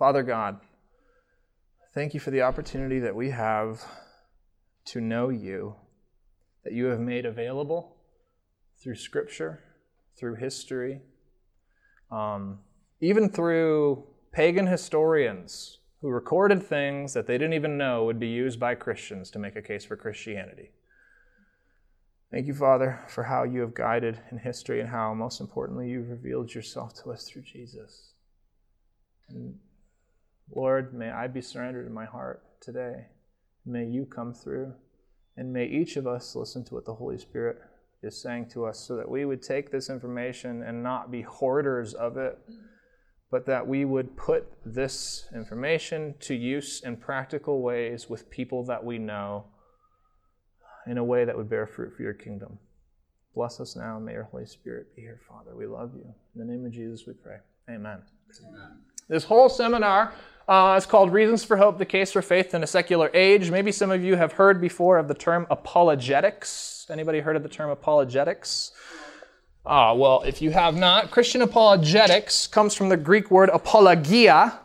Father God, thank you for the opportunity that we have to know you, that you have made available through Scripture, through history, um, even through pagan historians who recorded things that they didn't even know would be used by Christians to make a case for Christianity. Thank you, Father, for how you have guided in history and how, most importantly, you've revealed yourself to us through Jesus. And Lord, may I be surrendered in my heart today. May you come through, and may each of us listen to what the Holy Spirit is saying to us so that we would take this information and not be hoarders of it, but that we would put this information to use in practical ways with people that we know in a way that would bear fruit for your kingdom. Bless us now, and may your Holy Spirit be here, Father. We love you. In the name of Jesus, we pray. Amen. Amen. This whole seminar uh, is called Reasons for Hope, the Case for Faith in a Secular Age. Maybe some of you have heard before of the term apologetics. Anybody heard of the term apologetics? Ah, well, if you have not, Christian apologetics comes from the Greek word apologia.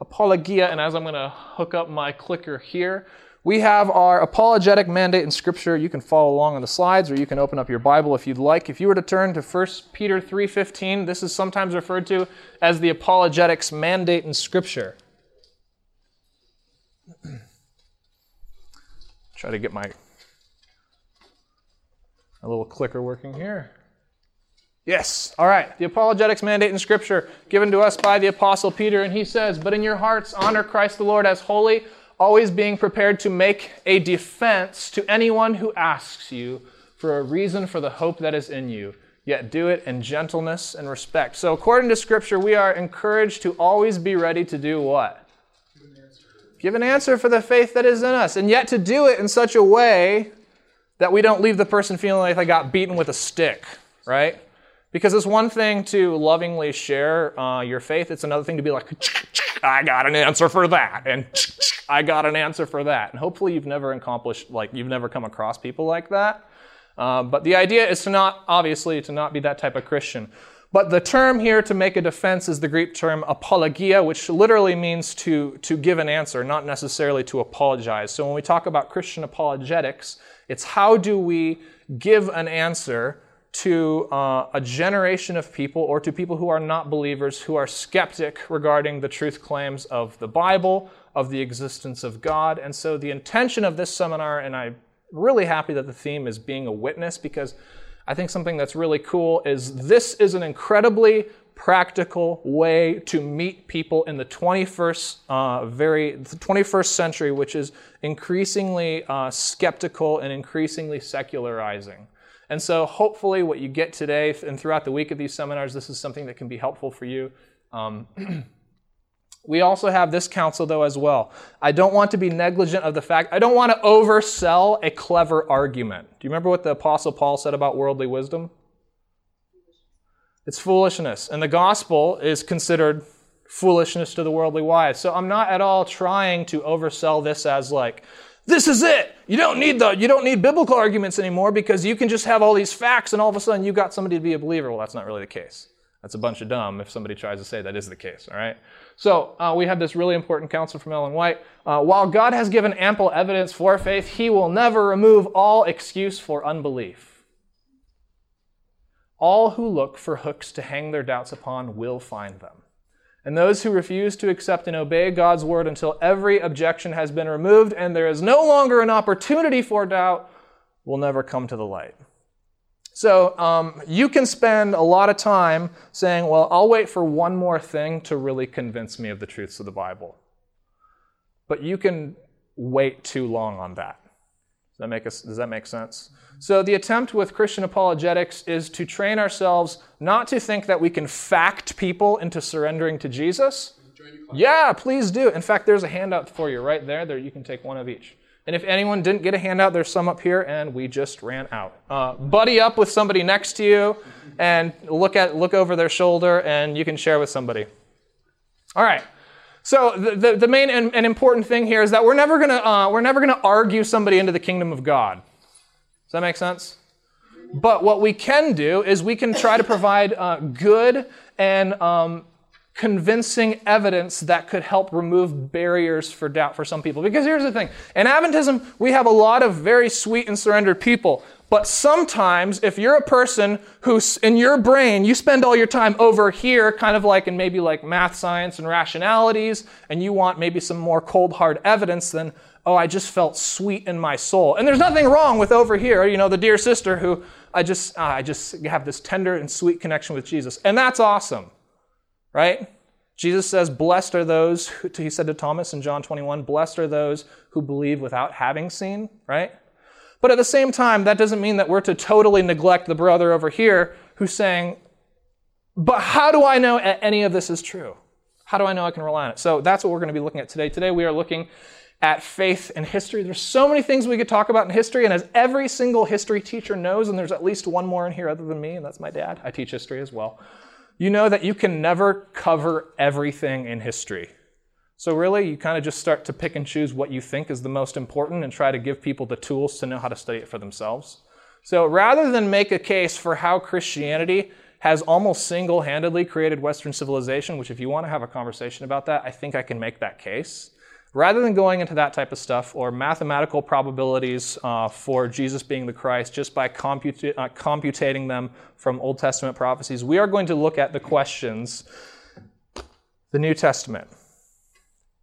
Apologia, and as I'm going to hook up my clicker here, we have our apologetic mandate in Scripture. You can follow along on the slides, or you can open up your Bible if you'd like. If you were to turn to 1 Peter 3.15, this is sometimes referred to as the apologetics mandate in Scripture. Try to get my a little clicker working here. Yes. All right. The apologetics mandate in Scripture given to us by the Apostle Peter, and he says, But in your hearts honor Christ the Lord as holy always being prepared to make a defense to anyone who asks you for a reason for the hope that is in you, yet do it in gentleness and respect. So, according to Scripture, we are encouraged to always be ready to do what? Give an answer, Give an answer for the faith that is in us, and yet to do it in such a way that we don't leave the person feeling like they got beaten with a stick, right? Because it's one thing to lovingly share uh, your faith, it's another thing to be like, I got an answer for that. And I got an answer for that. And hopefully you've never accomplished, like, you've never come across people like that. Uh, but the idea is to not, obviously, to not be that type of Christian. But the term here to make a defense is the Greek term apologia, which literally means to, to give an answer, not necessarily to apologize. So when we talk about Christian apologetics, it's how do we give an answer to uh, a generation of people or to people who are not believers who are skeptic regarding the truth claims of the Bible, of the existence of God. And so the intention of this seminar, and I'm really happy that the theme is being a witness because I think something that's really cool is this is an incredibly practical way to meet people in the 21st uh, very the 21st century, which is increasingly uh, skeptical and increasingly secularizing. And so, hopefully, what you get today and throughout the week of these seminars, this is something that can be helpful for you. Um, we also have this counsel, though, as well. I don't want to be negligent of the fact, I don't want to oversell a clever argument. Do you remember what the Apostle Paul said about worldly wisdom? It's foolishness. And the gospel is considered foolishness to the worldly wise. So I'm not at all trying to oversell this as like, this is it. You don't need the you don't need biblical arguments anymore because you can just have all these facts and all of a sudden you got somebody to be a believer. Well, that's not really the case. That's a bunch of dumb if somebody tries to say that is the case, all right? So uh, we have this really important counsel from Ellen White. Uh, while God has given ample evidence for faith, he will never remove all excuse for unbelief. All who look for hooks to hang their doubts upon will find them. And those who refuse to accept and obey God's word until every objection has been removed and there is no longer an opportunity for doubt will never come to the light. So um, you can spend a lot of time saying, well, I'll wait for one more thing to really convince me of the truths of the Bible. But you can wait too long on that. Does that make, does that make sense? So, the attempt with Christian apologetics is to train ourselves not to think that we can fact people into surrendering to Jesus. Yeah, please do. In fact, there's a handout for you right there. There, you can take one of each. And if anyone didn't get a handout, there's some up here, and we just ran out. Uh, buddy up with somebody next to you, and look at look over their shoulder, and you can share with somebody. All right. So the, the, the main and, and, important thing here is that we're never gonna uh, we're never gonna argue somebody into the kingdom of God. Does that make sense? But what we can do is we can try to provide uh, good and um, convincing evidence that could help remove barriers for doubt for some people. Because here's the thing in Adventism, we have a lot of very sweet and surrendered people. But sometimes, if you're a person who's in your brain, you spend all your time over here, kind of like in maybe like math, science, and rationalities, and you want maybe some more cold, hard evidence, then, oh, I just felt sweet in my soul. And there's nothing wrong with over here, you know, the dear sister who I just, uh, I just have this tender and sweet connection with Jesus. And that's awesome, right? Jesus says, Blessed are those, who, he said to Thomas in John 21, blessed are those who believe without having seen, right? But at the same time, that doesn't mean that we're to totally neglect the brother over here who's saying, But how do I know any of this is true? How do I know I can rely on it? So that's what we're going to be looking at today. Today we are looking at faith and history. There's so many things we could talk about in history, and as every single history teacher knows, and there's at least one more in here other than me, and that's my dad. I teach history as well. You know that you can never cover everything in history. So, really, you kind of just start to pick and choose what you think is the most important and try to give people the tools to know how to study it for themselves. So, rather than make a case for how Christianity has almost single handedly created Western civilization, which, if you want to have a conversation about that, I think I can make that case. Rather than going into that type of stuff or mathematical probabilities uh, for Jesus being the Christ just by computa- uh, computating them from Old Testament prophecies, we are going to look at the questions the New Testament.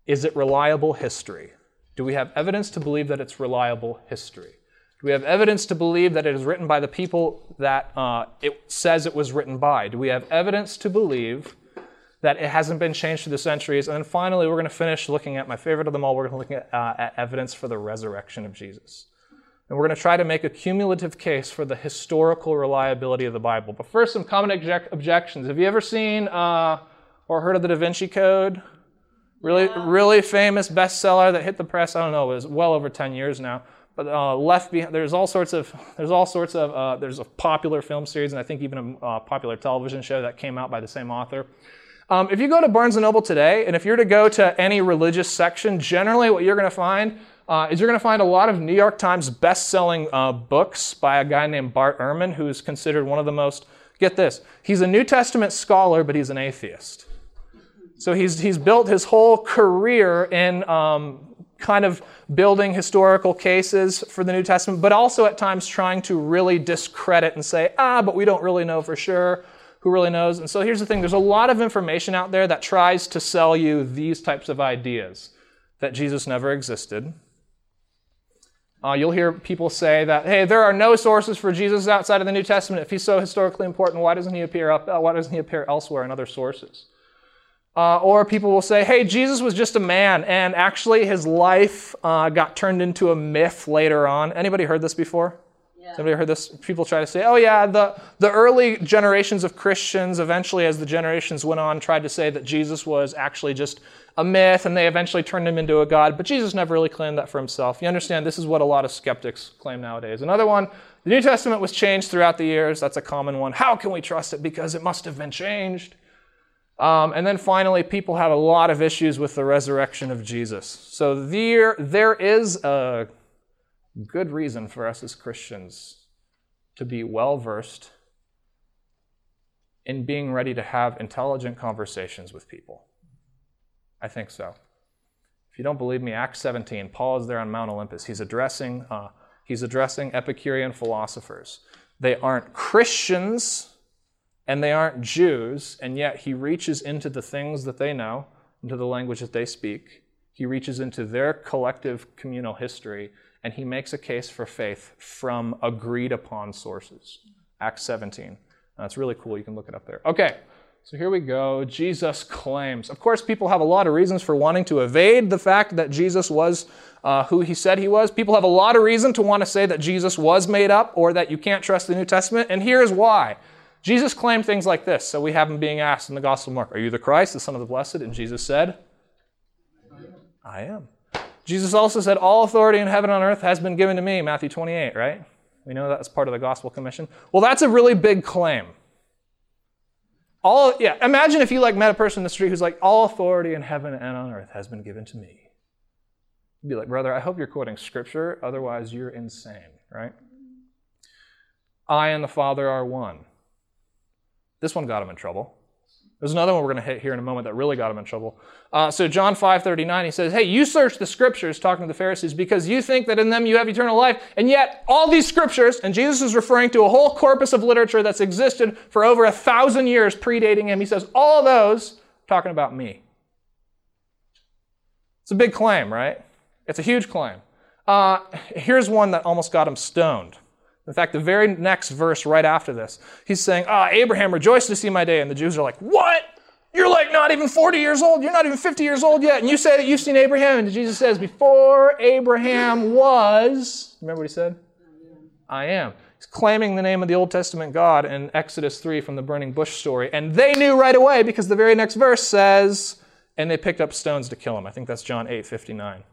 Is it reliable history? Do we have evidence to believe that it's reliable history? Do we have evidence to believe that it is written by the people that uh, it says it was written by? Do we have evidence to believe that it hasn't been changed through the centuries. And then finally, we're going to finish looking at my favorite of them all. We're going to look at, uh, at evidence for the resurrection of Jesus. And we're going to try to make a cumulative case for the historical reliability of the Bible. But first, some common object- objections. Have you ever seen uh, or heard of the Da Vinci Code? Really, really famous bestseller that hit the press. I don't know. It was well over 10 years now. But uh, left behind, there's all sorts of there's all sorts of uh, there's a popular film series and I think even a uh, popular television show that came out by the same author. Um, if you go to Barnes & Noble today, and if you're to go to any religious section, generally what you're going to find uh, is you're going to find a lot of New York Times best-selling uh, books by a guy named Bart Ehrman, who is considered one of the most, get this, he's a New Testament scholar, but he's an atheist. So he's, he's built his whole career in um, kind of building historical cases for the New Testament, but also at times trying to really discredit and say, ah, but we don't really know for sure who really knows? And so here's the thing there's a lot of information out there that tries to sell you these types of ideas that Jesus never existed. Uh, you'll hear people say that, hey, there are no sources for Jesus outside of the New Testament. If he's so historically important, why doesn't he appear up? Uh, why doesn't he appear elsewhere in other sources? Uh, or people will say, hey, Jesus was just a man, and actually his life uh, got turned into a myth later on. Anybody heard this before? Yeah. Somebody heard this? People try to say, oh, yeah, the, the early generations of Christians, eventually, as the generations went on, tried to say that Jesus was actually just a myth and they eventually turned him into a god. But Jesus never really claimed that for himself. You understand, this is what a lot of skeptics claim nowadays. Another one, the New Testament was changed throughout the years. That's a common one. How can we trust it? Because it must have been changed. Um, and then finally, people have a lot of issues with the resurrection of Jesus. So there, there is a good reason for us as Christians to be well versed in being ready to have intelligent conversations with people. I think so. If you don't believe me, Acts 17, Paul is there on Mount Olympus. He's addressing, uh, he's addressing Epicurean philosophers. They aren't Christians and they aren't Jews, and yet he reaches into the things that they know, into the language that they speak. He reaches into their collective communal history and he makes a case for faith from agreed upon sources. Acts 17. That's really cool. You can look it up there. Okay, so here we go. Jesus claims. Of course, people have a lot of reasons for wanting to evade the fact that Jesus was uh, who he said he was. People have a lot of reason to want to say that Jesus was made up or that you can't trust the New Testament, and here's why. Jesus claimed things like this. So we have him being asked in the Gospel of Mark, Are you the Christ, the Son of the Blessed? And Jesus said, I am. Jesus also said, All authority in heaven and on earth has been given to me, Matthew 28, right? We know that's part of the gospel commission. Well, that's a really big claim. All, yeah, imagine if you like met a person in the street who's like, All authority in heaven and on earth has been given to me. You'd be like, Brother, I hope you're quoting scripture, otherwise you're insane, right? I and the Father are one. This one got him in trouble. There's another one we're going to hit here in a moment that really got him in trouble. Uh, so John 5:39, he says, "Hey, you search the scriptures," talking to the Pharisees, because you think that in them you have eternal life, and yet all these scriptures, and Jesus is referring to a whole corpus of literature that's existed for over a thousand years, predating him. He says, all those talking about me. It's a big claim, right? It's a huge claim. Uh, here's one that almost got him stoned. In fact, the very next verse right after this, he's saying, Ah, Abraham rejoiced to see my day. And the Jews are like, What? You're like not even 40 years old. You're not even 50 years old yet. And you say that you've seen Abraham. And Jesus says, Before Abraham was, remember what he said? I am. He's claiming the name of the Old Testament God in Exodus 3 from the burning bush story. And they knew right away because the very next verse says, And they picked up stones to kill him. I think that's John 8 59.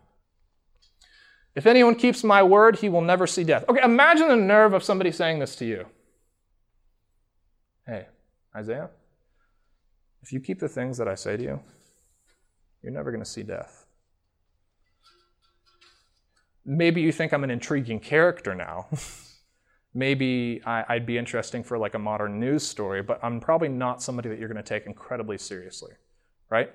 If anyone keeps my word, he will never see death. Okay, imagine the nerve of somebody saying this to you. Hey, Isaiah, if you keep the things that I say to you, you're never going to see death. Maybe you think I'm an intriguing character now. Maybe I, would be interesting for like a modern news story, but I'm probably not somebody that you're going to take incredibly seriously, right?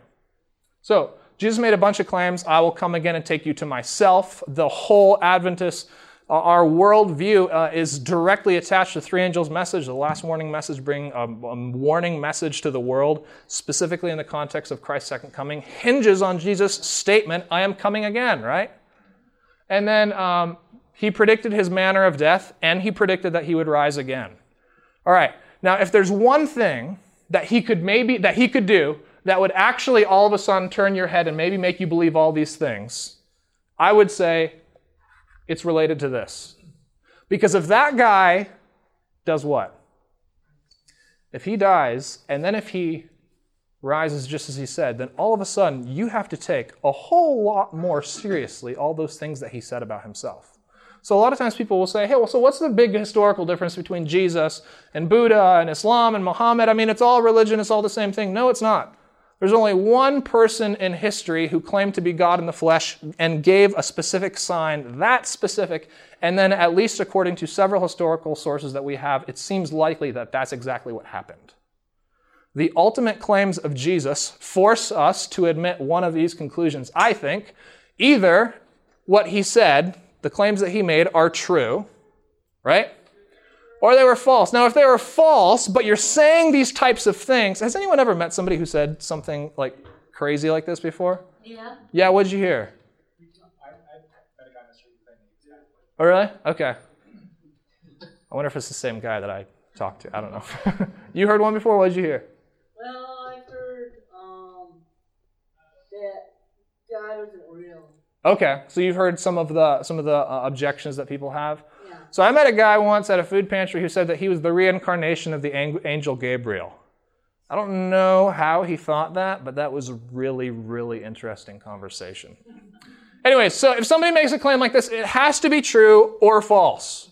So, Jesus made a bunch of claims. I will come again and take you to myself. The whole Adventist, uh, our worldview uh, is directly attached to three angels' message. The last warning message bring a, a, warning message to the world, specifically in the context of Christ's second coming, hinges on Jesus' statement, I am coming again, right? And then um, he predicted his manner of death, and he predicted that he would rise again. All right. Now, if there's one thing that he could maybe that he could do that would actually all of a sudden turn your head and maybe make you believe all these things, I would say it's related to this. Because if that guy does what? If he dies, and then if he rises just as he said, then all of a sudden you have to take a whole lot more seriously all those things that he said about himself. So a lot of times people will say, hey, well, so what's the big historical difference between Jesus and Buddha and Islam and Muhammad? I mean, it's all religion, it's all the same thing. No, it's not. There's only one person in history who claimed to be God in the flesh and gave a specific sign, that specific, and then, at least according to several historical sources that we have, it seems likely that that's exactly what happened. The ultimate claims of Jesus force us to admit one of these conclusions. I think either what he said, the claims that he made, are true, right? Or they were false. Now, if they were false, but you're saying these types of things, has anyone ever met somebody who said something like crazy like this before? Yeah. Yeah, what'd you hear? Oh, really? Okay. I wonder if it's the same guy that I talked to. I don't know. you heard one before? What did you hear? Well, I heard um, that God wasn't real. Okay, so you've heard some of the some of the uh, objections that people have. So I met a guy once at a food pantry who said that he was the reincarnation of the angel Gabriel. I don't know how he thought that, but that was a really, really interesting conversation. Anyway, so if somebody makes a claim like this, it has to be true or false.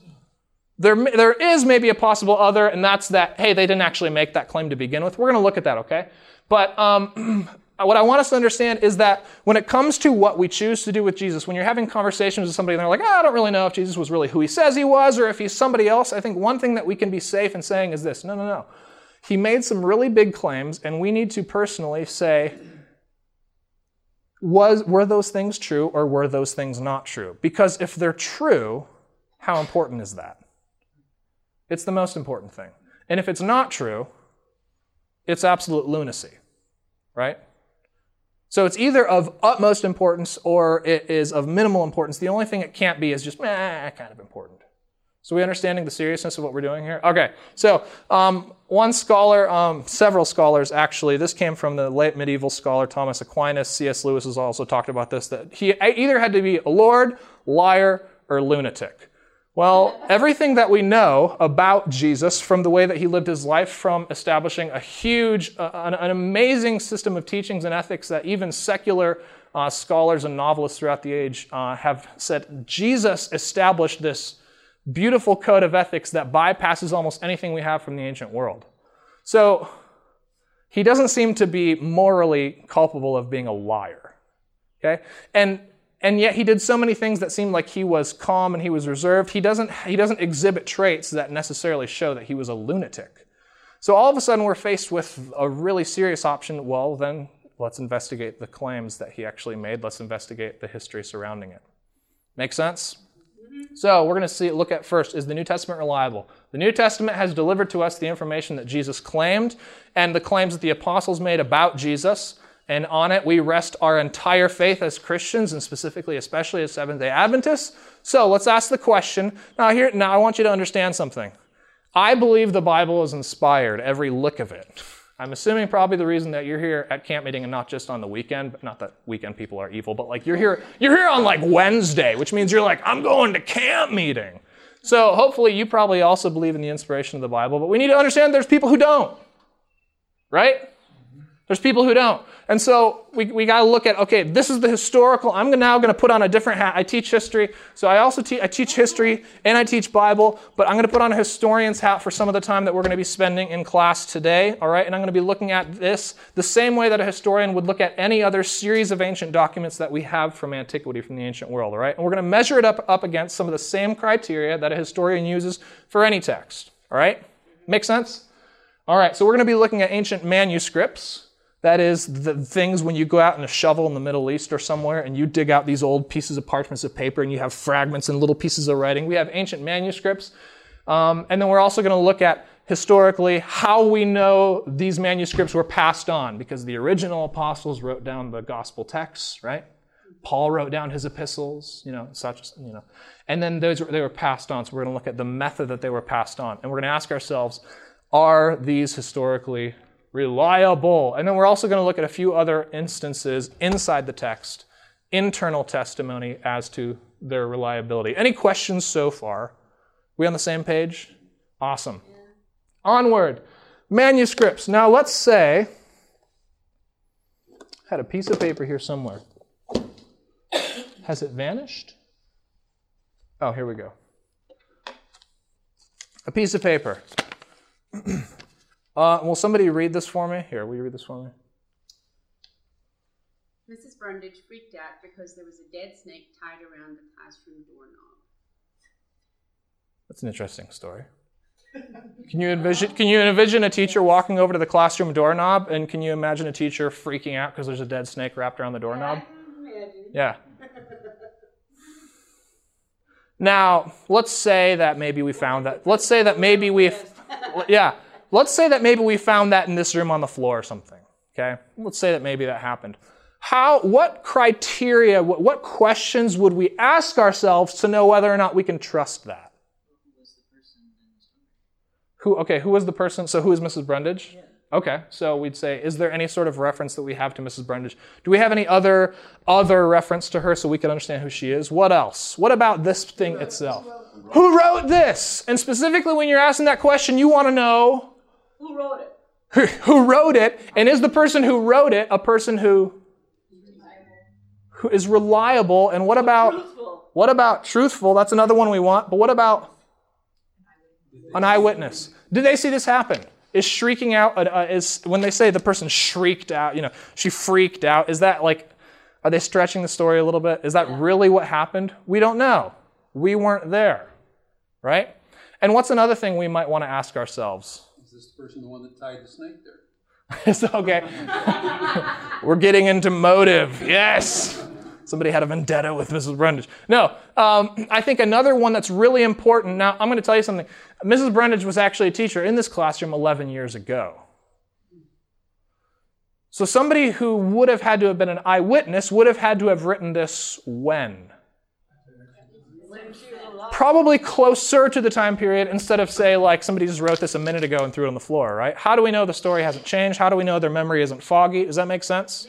There, there is maybe a possible other, and that's that, hey, they didn't actually make that claim to begin with. We're going to look at that, okay? But um, Uh, what I want us to understand is that when it comes to what we choose to do with Jesus, when you're having conversations with somebody and they're like, oh, I don't really know if Jesus was really who he says he was or if he's somebody else, I think one thing that we can be safe in saying is this no, no, no. He made some really big claims, and we need to personally say, was, were those things true or were those things not true? Because if they're true, how important is that? It's the most important thing. And if it's not true, it's absolute lunacy, right? So it's either of utmost importance or it is of minimal importance. The only thing it can't be is just eh, kind of important. So we understanding the seriousness of what we're doing here? Okay, so um, one scholar, um, several scholars actually, this came from the late medieval scholar Thomas Aquinas. C.S. Lewis has also talked about this, that he either had to be a lord, liar, or lunatic. Well, everything that we know about Jesus from the way that he lived his life, from establishing a huge, uh, an, an, amazing system of teachings and ethics that even secular uh, scholars and novelists throughout the age uh, have said, Jesus established this beautiful code of ethics that bypasses almost anything we have from the ancient world. So, he doesn't seem to be morally culpable of being a liar. Okay? And and yet he did so many things that seemed like he was calm and he was reserved. He doesn't, he doesn't exhibit traits that necessarily show that he was a lunatic. So all of a sudden, we're faced with a really serious option. Well, then let's investigate the claims that he actually made. Let's investigate the history surrounding it. Make sense? So we're going to see look at first is the New Testament reliable? The New Testament has delivered to us the information that Jesus claimed and the claims that the apostles made about Jesus. And on it, we rest our entire faith as Christians, and specifically, especially as Seventh day Adventists. So let's ask the question. Now, here, now I want you to understand something. I believe the Bible is inspired, every lick of it. I'm assuming probably the reason that you're here at camp meeting and not just on the weekend, but not that weekend people are evil, but like you're here, you're here on like Wednesday, which means you're like, I'm going to camp meeting. So hopefully you probably also believe in the inspiration of the Bible, but we need to understand there's people who don't. Right? There's people who don't. And so we, we got to look at, okay, this is the historical. I'm now going to put on a different hat. I teach history. So I also te- I teach history and I teach Bible, but I'm going to put on a historian's hat for some of the time that we're going to be spending in class today. All right. And I'm going to be looking at this the same way that a historian would look at any other series of ancient documents that we have from antiquity, from the ancient world. All right. And we're going to measure it up, up against some of the same criteria that a historian uses for any text. All right. Make sense? All right. So we're going to be looking at ancient manuscripts. That is the things when you go out in a shovel in the Middle East or somewhere and you dig out these old pieces of parchments of paper and you have fragments and little pieces of writing. We have ancient manuscripts. Um, and then we're also going to look at historically how we know these manuscripts were passed on because the original apostles wrote down the gospel texts, right? Paul wrote down his epistles, you know, such, you know. And then those they were passed on. So we're going to look at the method that they were passed on. And we're going to ask ourselves, are these historically reliable. And then we're also going to look at a few other instances inside the text, internal testimony as to their reliability. Any questions so far? We on the same page? Awesome. Onward. Manuscripts. Now let's say I had a piece of paper here somewhere. Has it vanished? Oh, here we go. A piece of paper. Uh, will somebody read this for me? Here, will you read this for me? Mrs. Brundage freaked out because there was a dead snake tied around the classroom doorknob. That's an interesting story. Can you envision? Can you envision a teacher walking over to the classroom doorknob, and can you imagine a teacher freaking out because there's a dead snake wrapped around the doorknob? Yeah. Now, let's say that maybe we found that. Let's say that maybe we've, yeah let's say that maybe we found that in this room on the floor or something. Okay? Let's say that maybe that happened. How, what criteria, what, what questions would we ask ourselves to know whether or not we can trust that? Who, okay, who was the person? So who is Mrs. Brundage? Yeah. Okay, so we'd say, is there any sort of reference that we have to Mrs. Brundage? Do we have any other other reference to her so we can understand who she is? What else? What about this thing itself? Who wrote this? And specifically, when you're asking that question, you want to know who wrote it? who wrote it, and is the person who wrote it a person who who is reliable? And what about truthful. what about truthful? That's another one we want. But what about an eyewitness? Did they see this happen? Is shrieking out uh, is when they say the person shrieked out? You know, she freaked out. Is that like? Are they stretching the story a little bit? Is that really what happened? We don't know. We weren't there, right? And what's another thing we might want to ask ourselves? This person the one that tied the snake there? it's okay. We're getting into motive. Yes. Somebody had a vendetta with Mrs. Brundage. No, um, I think another one that's really important. Now, I'm going to tell you something. Mrs. Brundage was actually a teacher in this classroom 11 years ago. So, somebody who would have had to have been an eyewitness would have had to have written this when? Probably closer to the time period instead of say like somebody just wrote this a minute ago and threw it on the floor, right? How do we know the story hasn't changed? How do we know their memory isn't foggy? Does that make sense?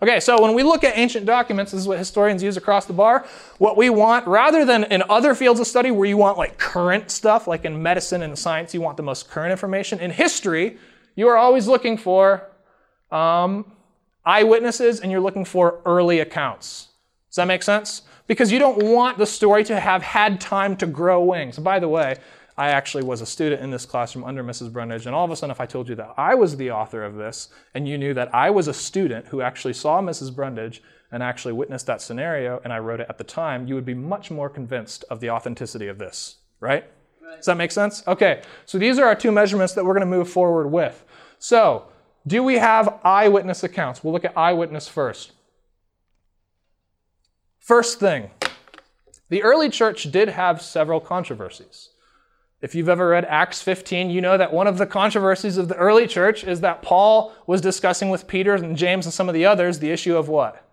Okay, so when we look at ancient documents, this is what historians use across the bar. What we want, rather than in other fields of study where you want like current stuff, like in medicine and science, you want the most current information. In history, you are always looking for um, eyewitnesses and you're looking for early accounts. Does that make sense? Because you don't want the story to have had time to grow wings. By the way, I actually was a student in this classroom under Mrs. Brundage, and all of a sudden, if I told you that I was the author of this, and you knew that I was a student who actually saw Mrs. Brundage and actually witnessed that scenario, and I wrote it at the time, you would be much more convinced of the authenticity of this, right? Does that make sense? Okay, so these are our two measurements that we're going to move forward with. So, do we have eyewitness accounts? We'll look at eyewitness first. First thing, the early church did have several controversies. If you've ever read Acts 15, you know that one of the controversies of the early church is that Paul was discussing with Peter and James and some of the others the issue of what?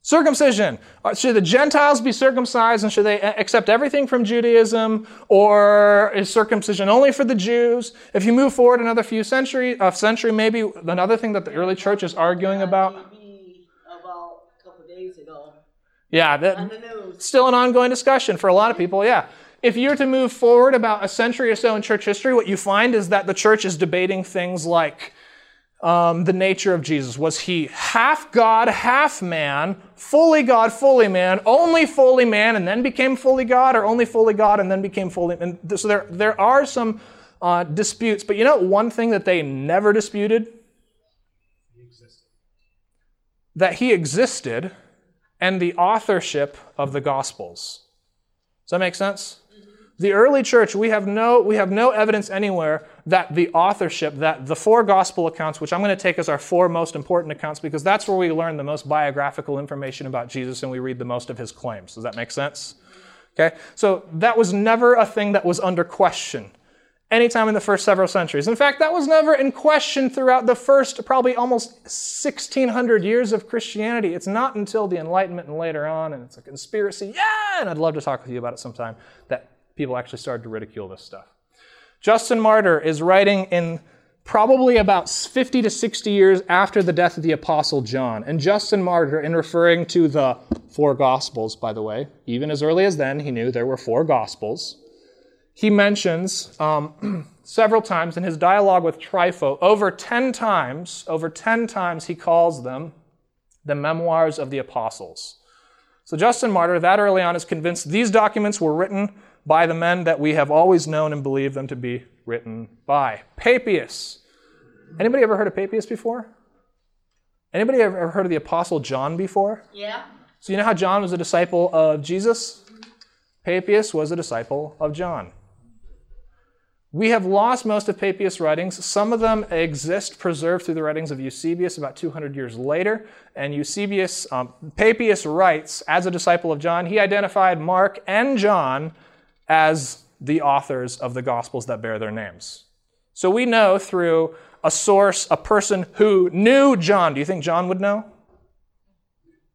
Circumcision. Uh, should the Gentiles be circumcised and should they accept everything from Judaism or is circumcision only for the Jews? If you move forward another few century, a century maybe, another thing that the early church is arguing about a couple days ago. Yeah, On that, the news. still an ongoing discussion for a lot of people, yeah. If you're to move forward about a century or so in church history, what you find is that the church is debating things like um, the nature of Jesus. Was he half God, half man, fully God, fully man, only fully man, and then became fully God, or only fully God and then became fully? And so there, there are some uh, disputes, but you know one thing that they never disputed? He That he existed and the authorship of the Gospels. Does that make sense? The early church, we have no we have no evidence anywhere that the authorship, that the four gospel accounts, which I'm going to take as our four most important accounts, because that's where we learn the most biographical information about Jesus and we read the most of his claims. Does that make sense? Okay? So that was never a thing that was under question anytime in the first several centuries. In fact, that was never in question throughout the first probably almost 1600 years of Christianity. It's not until the Enlightenment and later on, and it's a conspiracy, yeah, and I'd love to talk with you about it sometime, that people actually started to ridicule this stuff. Justin Martyr is writing in probably about 50 to 60 years after the death of the Apostle John. And Justin Martyr, in referring to the four Gospels, by the way, even as early as then, he knew there were four Gospels he mentions um, several times in his dialogue with Trypho, over 10 times, over 10 times he calls them the memoirs of the apostles. So Justin Martyr, that early on, is convinced these documents were written by the men that we have always known and believed them to be written by. Papias. Anybody ever heard of Papias before? Anybody ever heard of the apostle John before? Yeah. So you know how John was a disciple of Jesus? Papias was a disciple of John. We have lost most of Papias' writings. Some of them exist preserved through the writings of Eusebius about 200 years later. And Eusebius, um, Papias writes, as a disciple of John, he identified Mark and John as the authors of the Gospels that bear their names. So we know through a source, a person who knew John. Do you think John would know?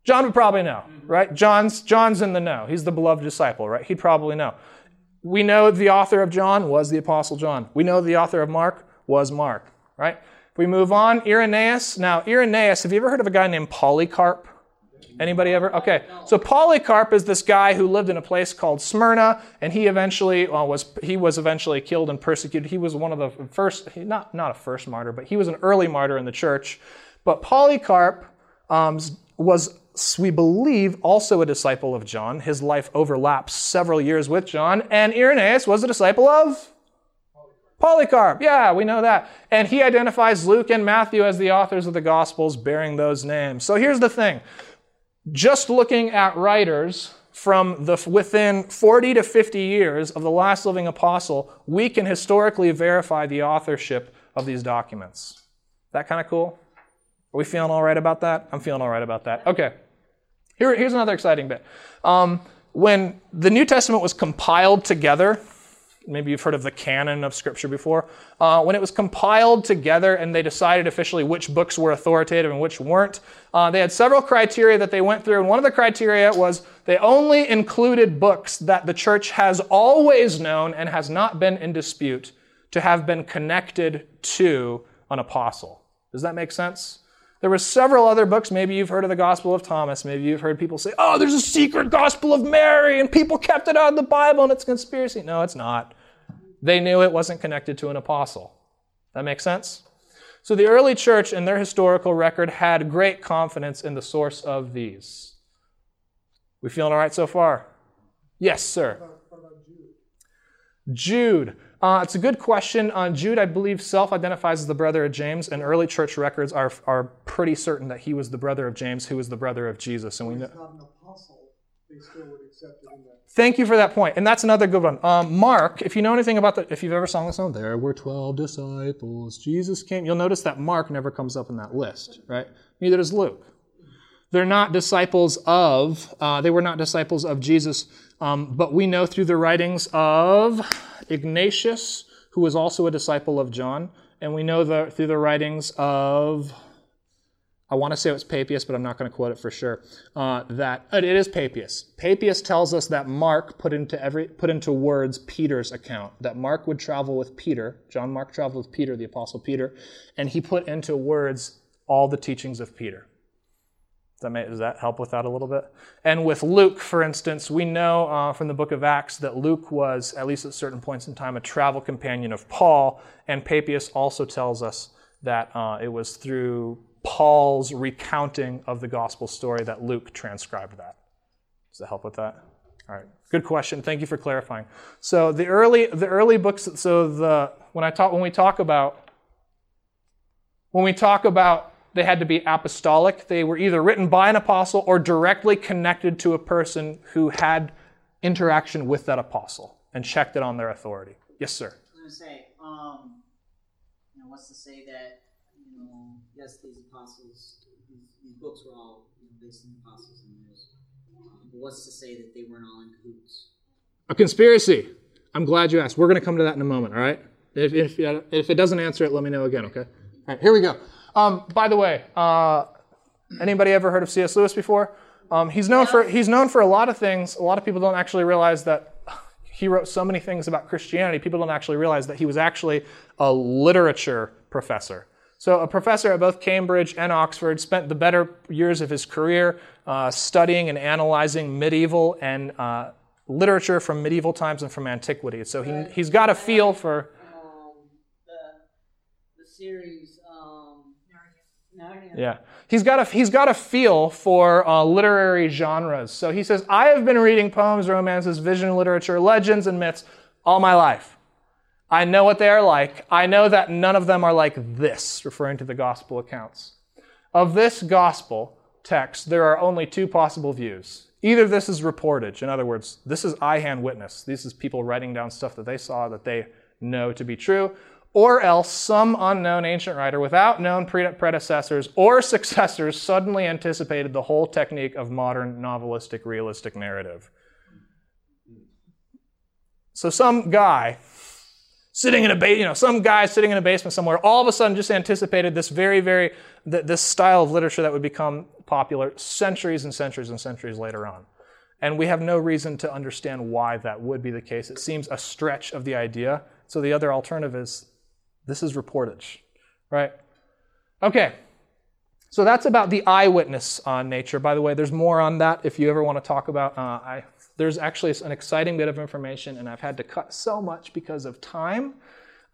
John would probably know, right? John's, John's in the know. He's the beloved disciple, right? He'd probably know. We know the author of John was the Apostle John. We know the author of Mark was Mark, right? If we move on, Irenaeus. Now, Irenaeus, have you ever heard of a guy named Polycarp? Anybody ever? Okay. So Polycarp is this guy who lived in a place called Smyrna, and he eventually well, was he was eventually killed and persecuted. He was one of the first, not not a first martyr, but he was an early martyr in the church. But Polycarp um, was, we believe, also a disciple of John. His life overlaps several years with John, and Irenaeus was a disciple of Polycarp. Yeah, we know that. And he identifies Luke and Matthew as the authors of the Gospels bearing those names. So here's the thing just looking at writers from the within 40 to 50 years of the last living apostle, we can historically verify the authorship of these documents. That kind of cool? Are we feeling all right about that? I'm feeling all right about that. Okay. Here, here's another exciting bit. Um, when the New Testament was compiled together, maybe you've heard of the canon of Scripture before. Uh, when it was compiled together and they decided officially which books were authoritative and which weren't, uh, they had several criteria that they went through. And one of the criteria was they only included books that the church has always known and has not been in dispute to have been connected to an apostle. Does that make sense? There were several other books. Maybe you've heard of the Gospel of Thomas. Maybe you've heard people say, oh, there's a secret Gospel of Mary, and people kept it out of the Bible, and it's a conspiracy. No, it's not. They knew it wasn't connected to an apostle. That makes sense? So the early church, in their historical record, had great confidence in the source of these. We feeling all right so far? Yes, sir. Jude. Uh, it's a good question. Uh, Jude, I believe, self identifies as the brother of James, and early church records are, are pretty certain that he was the brother of James, who was the brother of Jesus. And we know. He's not an apostle. They still would accept it. Thank you for that point. And that's another good one. Um, Mark, if you know anything about the, if you've ever sung the song, there were 12 disciples, Jesus came, you'll notice that Mark never comes up in that list, right? Neither does Luke. They're not disciples of, uh, they were not disciples of Jesus, um, but we know through the writings of Ignatius, who was also a disciple of John, and we know the, through the writings of I want to say it was Papias, but I'm not going to quote it for sure. Uh, that it is Papias. Papias tells us that Mark put into every put into words Peter's account. That Mark would travel with Peter. John Mark traveled with Peter, the apostle Peter, and he put into words all the teachings of Peter. That, make, does that help with that a little bit? And with Luke, for instance, we know uh, from the book of Acts that Luke was, at least at certain points in time, a travel companion of Paul. And Papias also tells us that uh, it was through Paul's recounting of the gospel story that Luke transcribed that. Does that help with that? All right. Good question. Thank you for clarifying. So the early the early books so the when I talk when we talk about when we talk about they had to be apostolic, they were either written by an apostle or directly connected to a person who had interaction with that apostle and checked it on their authority. Yes, sir. I was going to say, um, you know, what's to say that yes, these apostles, these, these books were all you know, based on apostles and those. Um, but what's to say that they weren't all in cahoots? A conspiracy. I'm glad you asked. We're going to come to that in a moment, all right? If, if, if it doesn't answer it, let me know again, okay? All right, here we go. Um, by the way, uh, anybody ever heard of C.S. Lewis before? Um, he's known for he's known for a lot of things. A lot of people don't actually realize that he wrote so many things about Christianity. People don't actually realize that he was actually a literature professor. So, a professor at both Cambridge and Oxford spent the better years of his career uh, studying and analyzing medieval and uh, literature from medieval times and from antiquity. So, he, he's got a feel for. Um, the, the series. Yeah. He's got a, he's got a feel for uh, literary genres. So, he says, I have been reading poems, romances, vision literature, legends, and myths all my life. I know what they are like. I know that none of them are like this, referring to the gospel accounts. Of this gospel text, there are only two possible views. Either this is reportage, in other words, this is eye hand witness. This is people writing down stuff that they saw that they know to be true, or else some unknown ancient writer without known predecessors or successors suddenly anticipated the whole technique of modern novelistic realistic narrative. So some guy sitting in a ba- you know some guy sitting in a basement somewhere all of a sudden just anticipated this very very th- this style of literature that would become popular centuries and centuries and centuries later on. And we have no reason to understand why that would be the case. It seems a stretch of the idea. So the other alternative is this is reportage right? Okay. So that's about the eyewitness on nature. By the way there's more on that if you ever want to talk about uh, I there's actually an exciting bit of information, and I've had to cut so much because of time.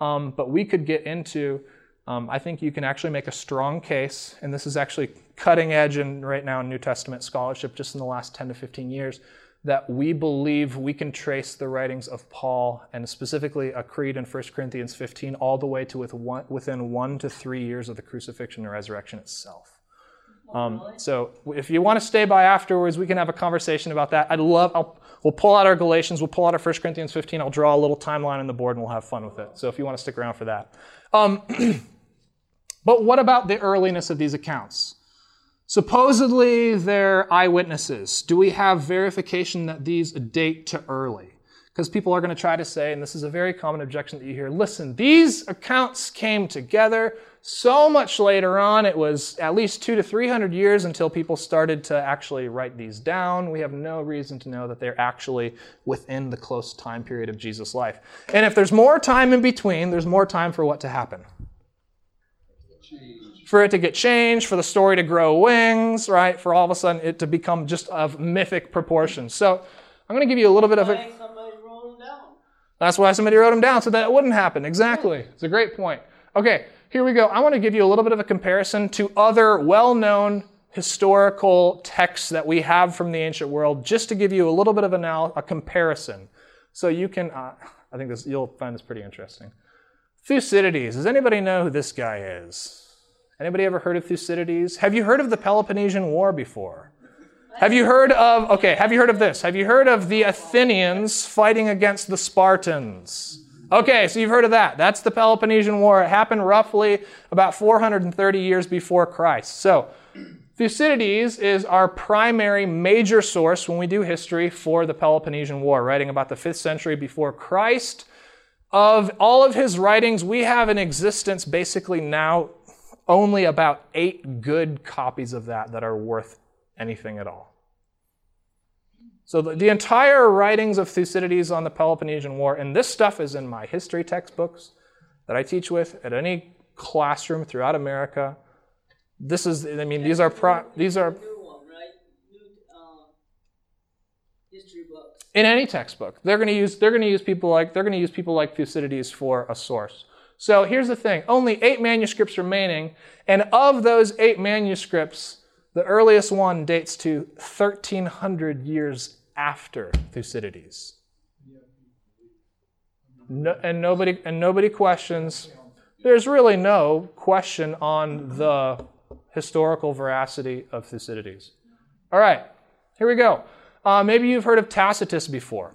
Um, but we could get into, um, I think you can actually make a strong case, and this is actually cutting edge and right now in New Testament scholarship just in the last 10 to 15 years, that we believe we can trace the writings of Paul and specifically a creed in 1 Corinthians 15 all the way to within one to three years of the crucifixion and resurrection itself. Um, so if you want to stay by afterwards, we can have a conversation about that. I'd love, I'll, we'll pull out our Galatians, we'll pull out our 1 Corinthians 15, I'll draw a little timeline on the board and we'll have fun with it. So if you want to stick around for that. Um, but what about the earliness of these accounts? Supposedly they're eyewitnesses. Do we have verification that these date to early? Because people are going to try to say, and this is a very common objection that you hear listen, these accounts came together so much later on, it was at least two to three hundred years until people started to actually write these down. We have no reason to know that they're actually within the close time period of Jesus' life. And if there's more time in between, there's more time for what to happen? Change. For it to get changed, for the story to grow wings, right? For all of a sudden it to become just of mythic proportions. So I'm going to give you a little bit of a. That's why somebody wrote them down so that it wouldn't happen. Exactly. It's a great point. Okay, here we go. I want to give you a little bit of a comparison to other well known historical texts that we have from the ancient world, just to give you a little bit of a comparison. So you can, uh, I think this, you'll find this pretty interesting. Thucydides. Does anybody know who this guy is? Anybody ever heard of Thucydides? Have you heard of the Peloponnesian War before? Have you heard of, okay, have you heard of this? Have you heard of the Athenians fighting against the Spartans? Okay, so you've heard of that. That's the Peloponnesian War. It happened roughly about 430 years before Christ. So, Thucydides is our primary major source when we do history for the Peloponnesian War, writing about the 5th century before Christ. Of all of his writings, we have in existence basically now only about eight good copies of that that are worth anything at all. So the, the, entire writings of Thucydides on the Peloponnesian War, and this stuff is in my history textbooks that I teach with at any classroom throughout America. This is, I mean, these are pro, these are in any textbook. They're going to use they're going to use people like they're going to use people like Thucydides for a source. So here's the thing: only eight manuscripts remaining, and of those eight manuscripts, the earliest one dates to 1300 years after Thucydides. No, and nobody and nobody questions. There's really no question on the historical veracity of Thucydides. All right, here we go. Uh, maybe you've heard of Tacitus before.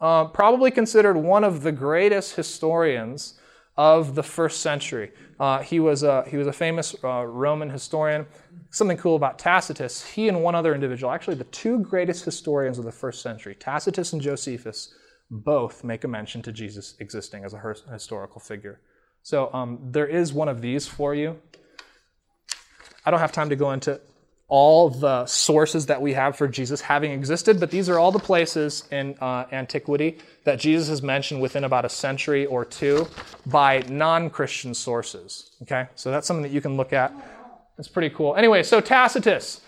Uh, probably considered one of the greatest historians of the first century. Uh, he, was a, he was a famous uh, Roman historian. Something cool about Tacitus, he and one other individual, actually the two greatest historians of the first century, Tacitus and Josephus, both make a mention to Jesus existing as a historical figure. So um, there is one of these for you. I don't have time to go into all the sources that we have for Jesus having existed, but these are all the places in uh, antiquity that Jesus is mentioned within about a century or two by non Christian sources. Okay, so that's something that you can look at. It's pretty cool. Anyway, so Tacitus,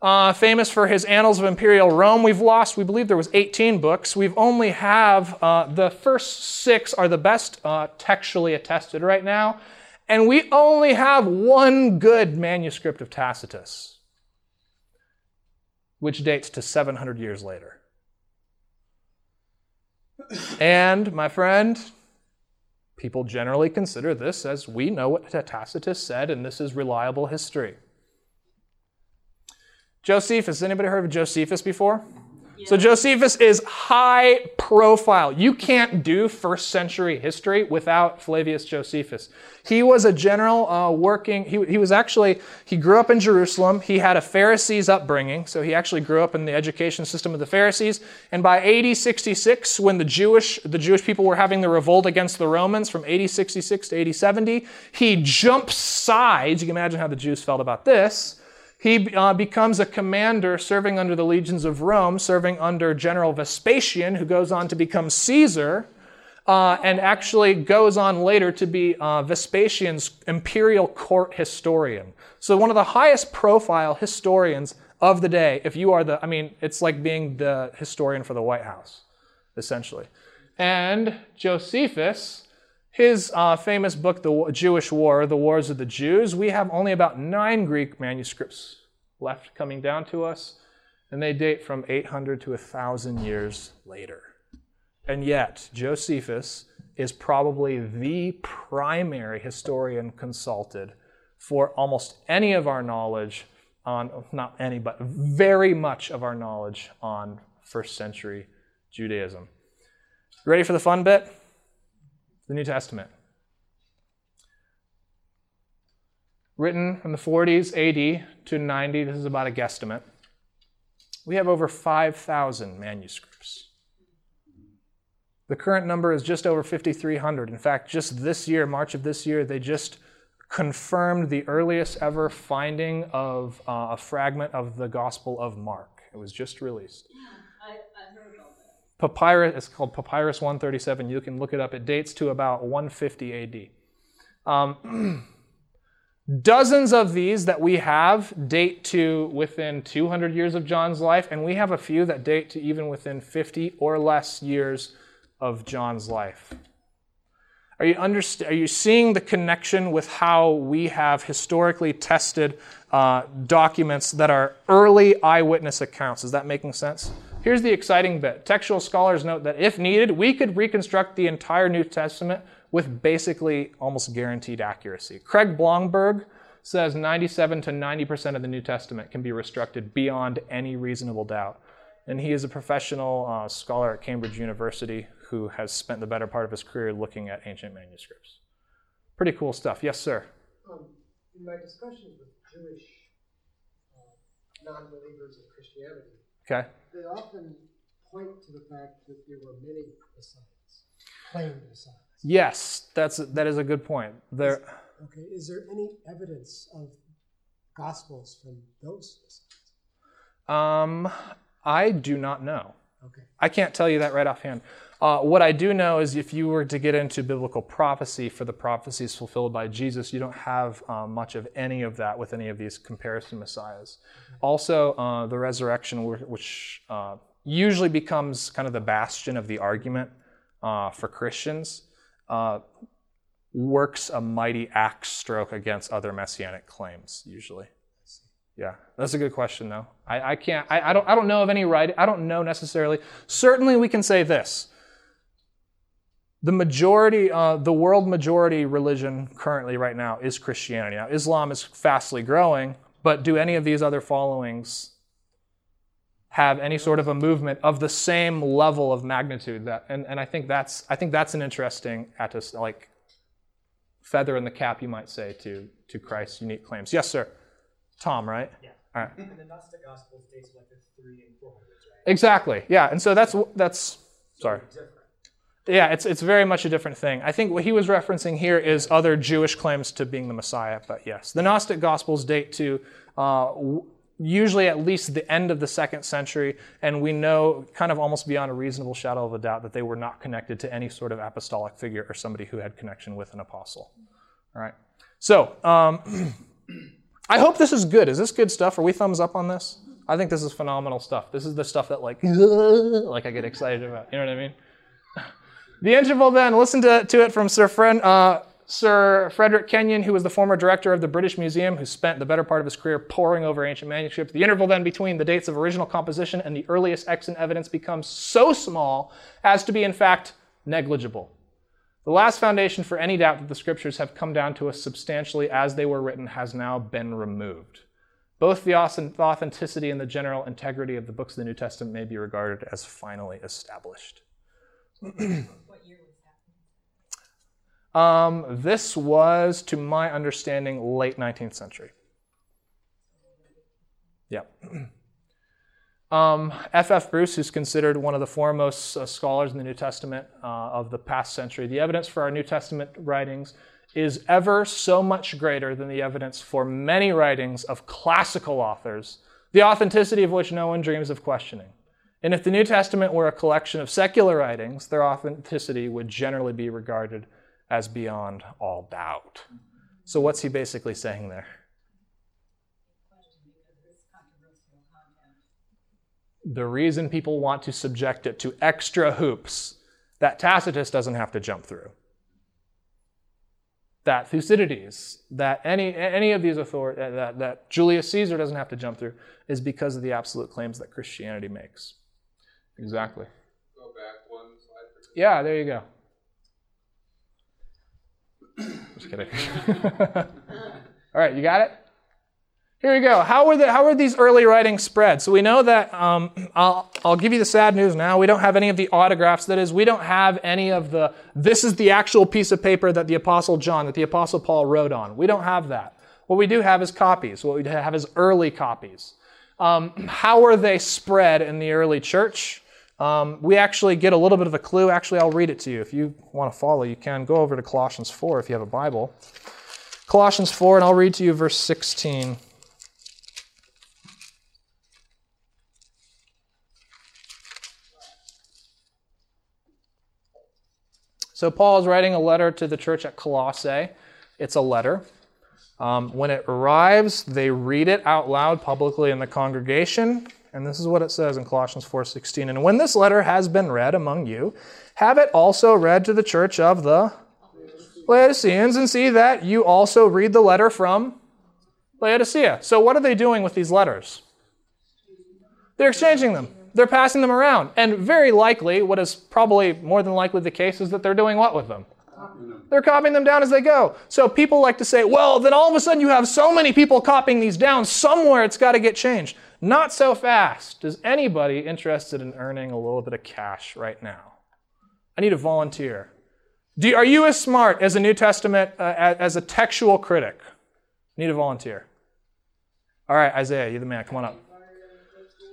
uh, famous for his Annals of Imperial Rome. We've lost, we believe there was 18 books. We've only have uh, the first six are the best uh, textually attested right now. And we only have one good manuscript of Tacitus, which dates to 700 years later. And, my friend, people generally consider this as we know what Tacitus said, and this is reliable history. Josephus, anybody heard of Josephus before? So Josephus is high profile. You can't do first century history without Flavius Josephus. He was a general uh, working, he, he was actually, he grew up in Jerusalem. He had a Pharisees upbringing, so he actually grew up in the education system of the Pharisees. And by AD 66, when the Jewish, the Jewish people were having the revolt against the Romans from AD 66 to AD 70, he jumps sides. You can imagine how the Jews felt about this he uh, becomes a commander serving under the legions of Rome, serving under General Vespasian, who goes on to become Caesar, uh, and actually goes on later to be uh, Vespasian's imperial court historian. So, one of the highest profile historians of the day, if you are the, I mean, it's like being the historian for the White House, essentially. And Josephus, his uh, famous book, The Jewish War, The Wars of the Jews, we have only about nine Greek manuscripts left coming down to us, and they date from 800 to 1,000 years later. And yet, Josephus is probably the primary historian consulted for almost any of our knowledge on, not any, but very much of our knowledge on first century Judaism. Ready for the fun bit? The New Testament. Written from the 40s AD to 90, this is about a guesstimate. We have over 5,000 manuscripts. The current number is just over 5,300. In fact, just this year, March of this year, they just confirmed the earliest ever finding of uh, a fragment of the Gospel of Mark. It was just released. I, I heard about papyrus, it's called Papyrus 137. You can look it up. It dates to about 150 AD. Um, dozens of these that we have date to within 200 years of John's life, and we have a few that date to even within 50 or less years of John's life. Are you, underst- are you seeing the connection with how we have historically tested uh, documents that are early eyewitness accounts? Is that making sense? Here's the exciting bit. Textual scholars note that if needed, we could reconstruct the entire New Testament with basically almost guaranteed accuracy. Craig Blomberg says 97 to 90% of the New Testament can be reconstructed beyond any reasonable doubt. And he is a professional uh, scholar at Cambridge University who has spent the better part of his career looking at ancient manuscripts. Pretty cool stuff. Yes, sir. Um, in my discussions with Jewish uh, non believers in Christianity, Okay. They often point to the fact that there were many messiahs, claimed messiahs. Yes, that's that is a good point. There, Okay, is there any evidence of gospels from those messiahs? um, I do not know. Okay. I can't tell you that right offhand. Uh, what I do know is if you were to get into biblical prophecy for the prophecies fulfilled by Jesus, you don't have uh, much of any of that with any of these comparison messiahs. Also, uh, the resurrection, which uh, usually becomes kind of the bastion of the argument uh, for Christians, uh, works a mighty axe stroke against other messianic claims, usually. Yeah, that's a good question, though. I, I can't. I, I, don't. I don't know of any right. I don't know necessarily. Certainly, we can say this: the majority, uh, the world majority religion currently, right now, is Christianity. Now, Islam is fastly growing, but do any of these other followings have any sort of a movement of the same level of magnitude? That, and, and I think that's. I think that's an interesting, like, feather in the cap, you might say, to to Christ's unique claims. Yes, sir. Tom, right? Yeah. All right. And the Gnostic Gospels dates like the three and four hundreds, right? Exactly. Yeah. And so that's that's sorry. Yeah, it's it's very much a different thing. I think what he was referencing here is other Jewish claims to being the Messiah. But yes, the Gnostic Gospels date to uh, usually at least the end of the second century, and we know kind of almost beyond a reasonable shadow of a doubt that they were not connected to any sort of apostolic figure or somebody who had connection with an apostle. All right. So. Um, I hope this is good. Is this good stuff? Are we thumbs up on this? I think this is phenomenal stuff. This is the stuff that like like I get excited about. You know what I mean? The interval then, listen to, to it from Sir, uh, Sir Frederick Kenyon, who was the former director of the British Museum, who spent the better part of his career poring over ancient manuscripts. The interval then between the dates of original composition and the earliest extant evidence becomes so small as to be, in fact, negligible. The last foundation for any doubt that the scriptures have come down to us substantially as they were written has now been removed. Both the authenticity and the general integrity of the books of the New Testament may be regarded as finally established. what year was that? Um, this was, to my understanding, late 19th century. Yeah. Um, F. F. Bruce, who's considered one of the foremost uh, scholars in the New Testament uh, of the past century, the evidence for our New Testament writings is ever so much greater than the evidence for many writings of classical authors, the authenticity of which no one dreams of questioning. And if the New Testament were a collection of secular writings, their authenticity would generally be regarded as beyond all doubt. So, what's he basically saying there? the reason people want to subject it to extra hoops that Tacitus doesn't have to jump through, that Thucydides, that any, any of these authorities, uh, that, that Julius Caesar doesn't have to jump through, is because of the absolute claims that Christianity makes. Exactly. Go back one slide. Yeah, there you go. Just kidding. All right, you got it? Here we go. How were, the, how were these early writings spread? So we know that, um, I'll, I'll give you the sad news now. We don't have any of the autographs. That is, we don't have any of the, this is the actual piece of paper that the Apostle John, that the Apostle Paul wrote on. We don't have that. What we do have is copies. What we have is early copies. Um, how were they spread in the early church? Um, we actually get a little bit of a clue. Actually, I'll read it to you. If you want to follow, you can go over to Colossians 4 if you have a Bible. Colossians 4, and I'll read to you verse 16. So Paul is writing a letter to the church at Colossae. It's a letter. Um, when it arrives, they read it out loud publicly in the congregation, and this is what it says in Colossians 4:16. And when this letter has been read among you, have it also read to the church of the Laodiceans, and see that you also read the letter from Laodicea. So what are they doing with these letters? They're exchanging them. They're passing them around. And very likely, what is probably more than likely the case, is that they're doing what with them? They're copying them down as they go. So people like to say, well, then all of a sudden you have so many people copying these down, somewhere it's got to get changed. Not so fast. Is anybody interested in earning a little bit of cash right now? I need a volunteer. Do, are you as smart as a New Testament, uh, as a textual critic? I need a volunteer. All right, Isaiah, you're the man. Come on up.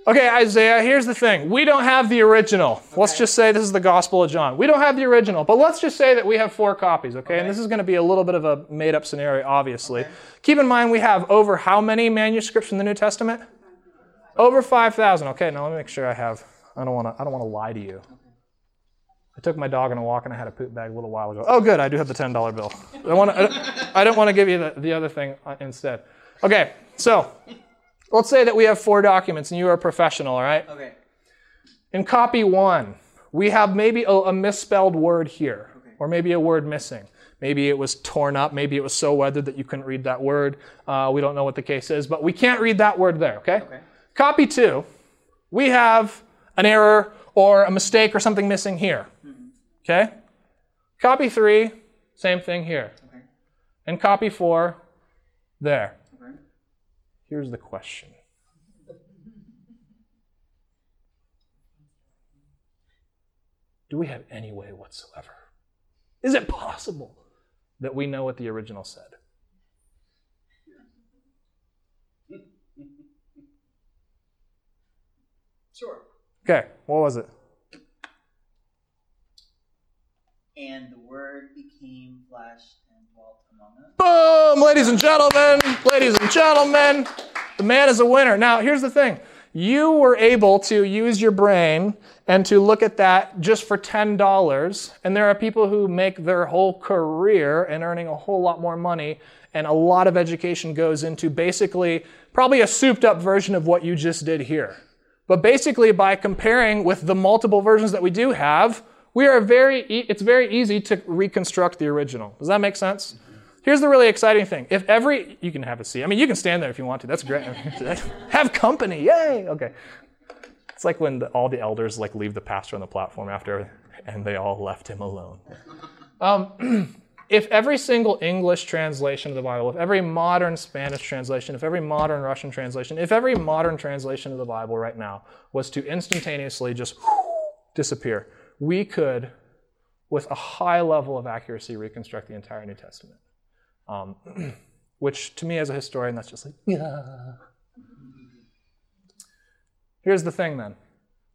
Okay, Isaiah, here's the thing. We don't have the original. Let's just say this is the Gospel of John. We don't have the original, but let's just say that we have four copies, okay? And this is going to be a little bit of a made up scenario, obviously. Keep in mind we have over how many manuscripts in the New Testament? Over 5,000. Okay, now let me make sure I have. I don't want to I don't want to lie to you. I took my dog on a walk and I had a poop bag a little while ago. Oh, good, I do have the $10 bill. I, want to, I don't want to give you the, the other thing uh, instead. Okay, so let's say that we have four documents and you are a professional, all right? Okay. In copy one, we have maybe a, a misspelled word here, or maybe a word missing. Maybe it was torn up. Maybe it was so weathered that you couldn't read that word. Uh, we don't know what the case is, but we can't read that word there, okay? Okay. Copy two, we have an error or a mistake or something missing here. Okay? Copy three, same thing here. Okay. And copy four, there. Okay. Here's the question Do we have any way whatsoever? Is it possible that we know what the original said? Sure. Okay, what was it? And the word became flesh and dwelt among us. Boom! Ladies and gentlemen, ladies and gentlemen, the man is a winner. Now, here's the thing you were able to use your brain and to look at that just for $10. And there are people who make their whole career and earning a whole lot more money. And a lot of education goes into basically probably a souped up version of what you just did here. But basically, by comparing with the multiple versions that we do have, we are very, e- it's very easy to reconstruct the original. Does that make sense? Here's the really exciting thing. If every, you can have a seat. I mean, you can stand there if you want to. That's great. have company. Yay. Okay. It's like when the, all the elders like leave the pastor on the platform after, and they all left him alone. Um, if every single English translation of the Bible, if every modern Spanish translation, if every modern Russian translation, if every modern translation of the Bible right now was to instantaneously just disappear, we could, with a high level of accuracy, reconstruct the entire New Testament. Um, which, to me as a historian, that's just like, yeah. Here's the thing then.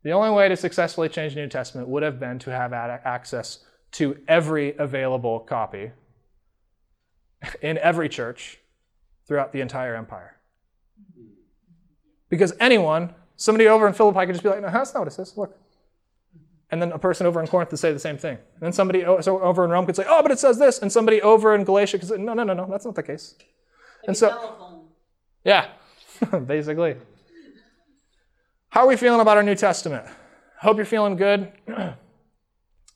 The only way to successfully change the New Testament would have been to have access to every available copy in every church throughout the entire empire. Because anyone, somebody over in Philippi could just be like, no, that's not what it says. Look. And then a person over in Corinth could say the same thing. And then somebody over in Rome could say, oh, but it says this. And somebody over in Galatia could say, no, no, no, no, that's not the case. And so, telephone. yeah, basically. How are we feeling about our New Testament? Hope you're feeling good.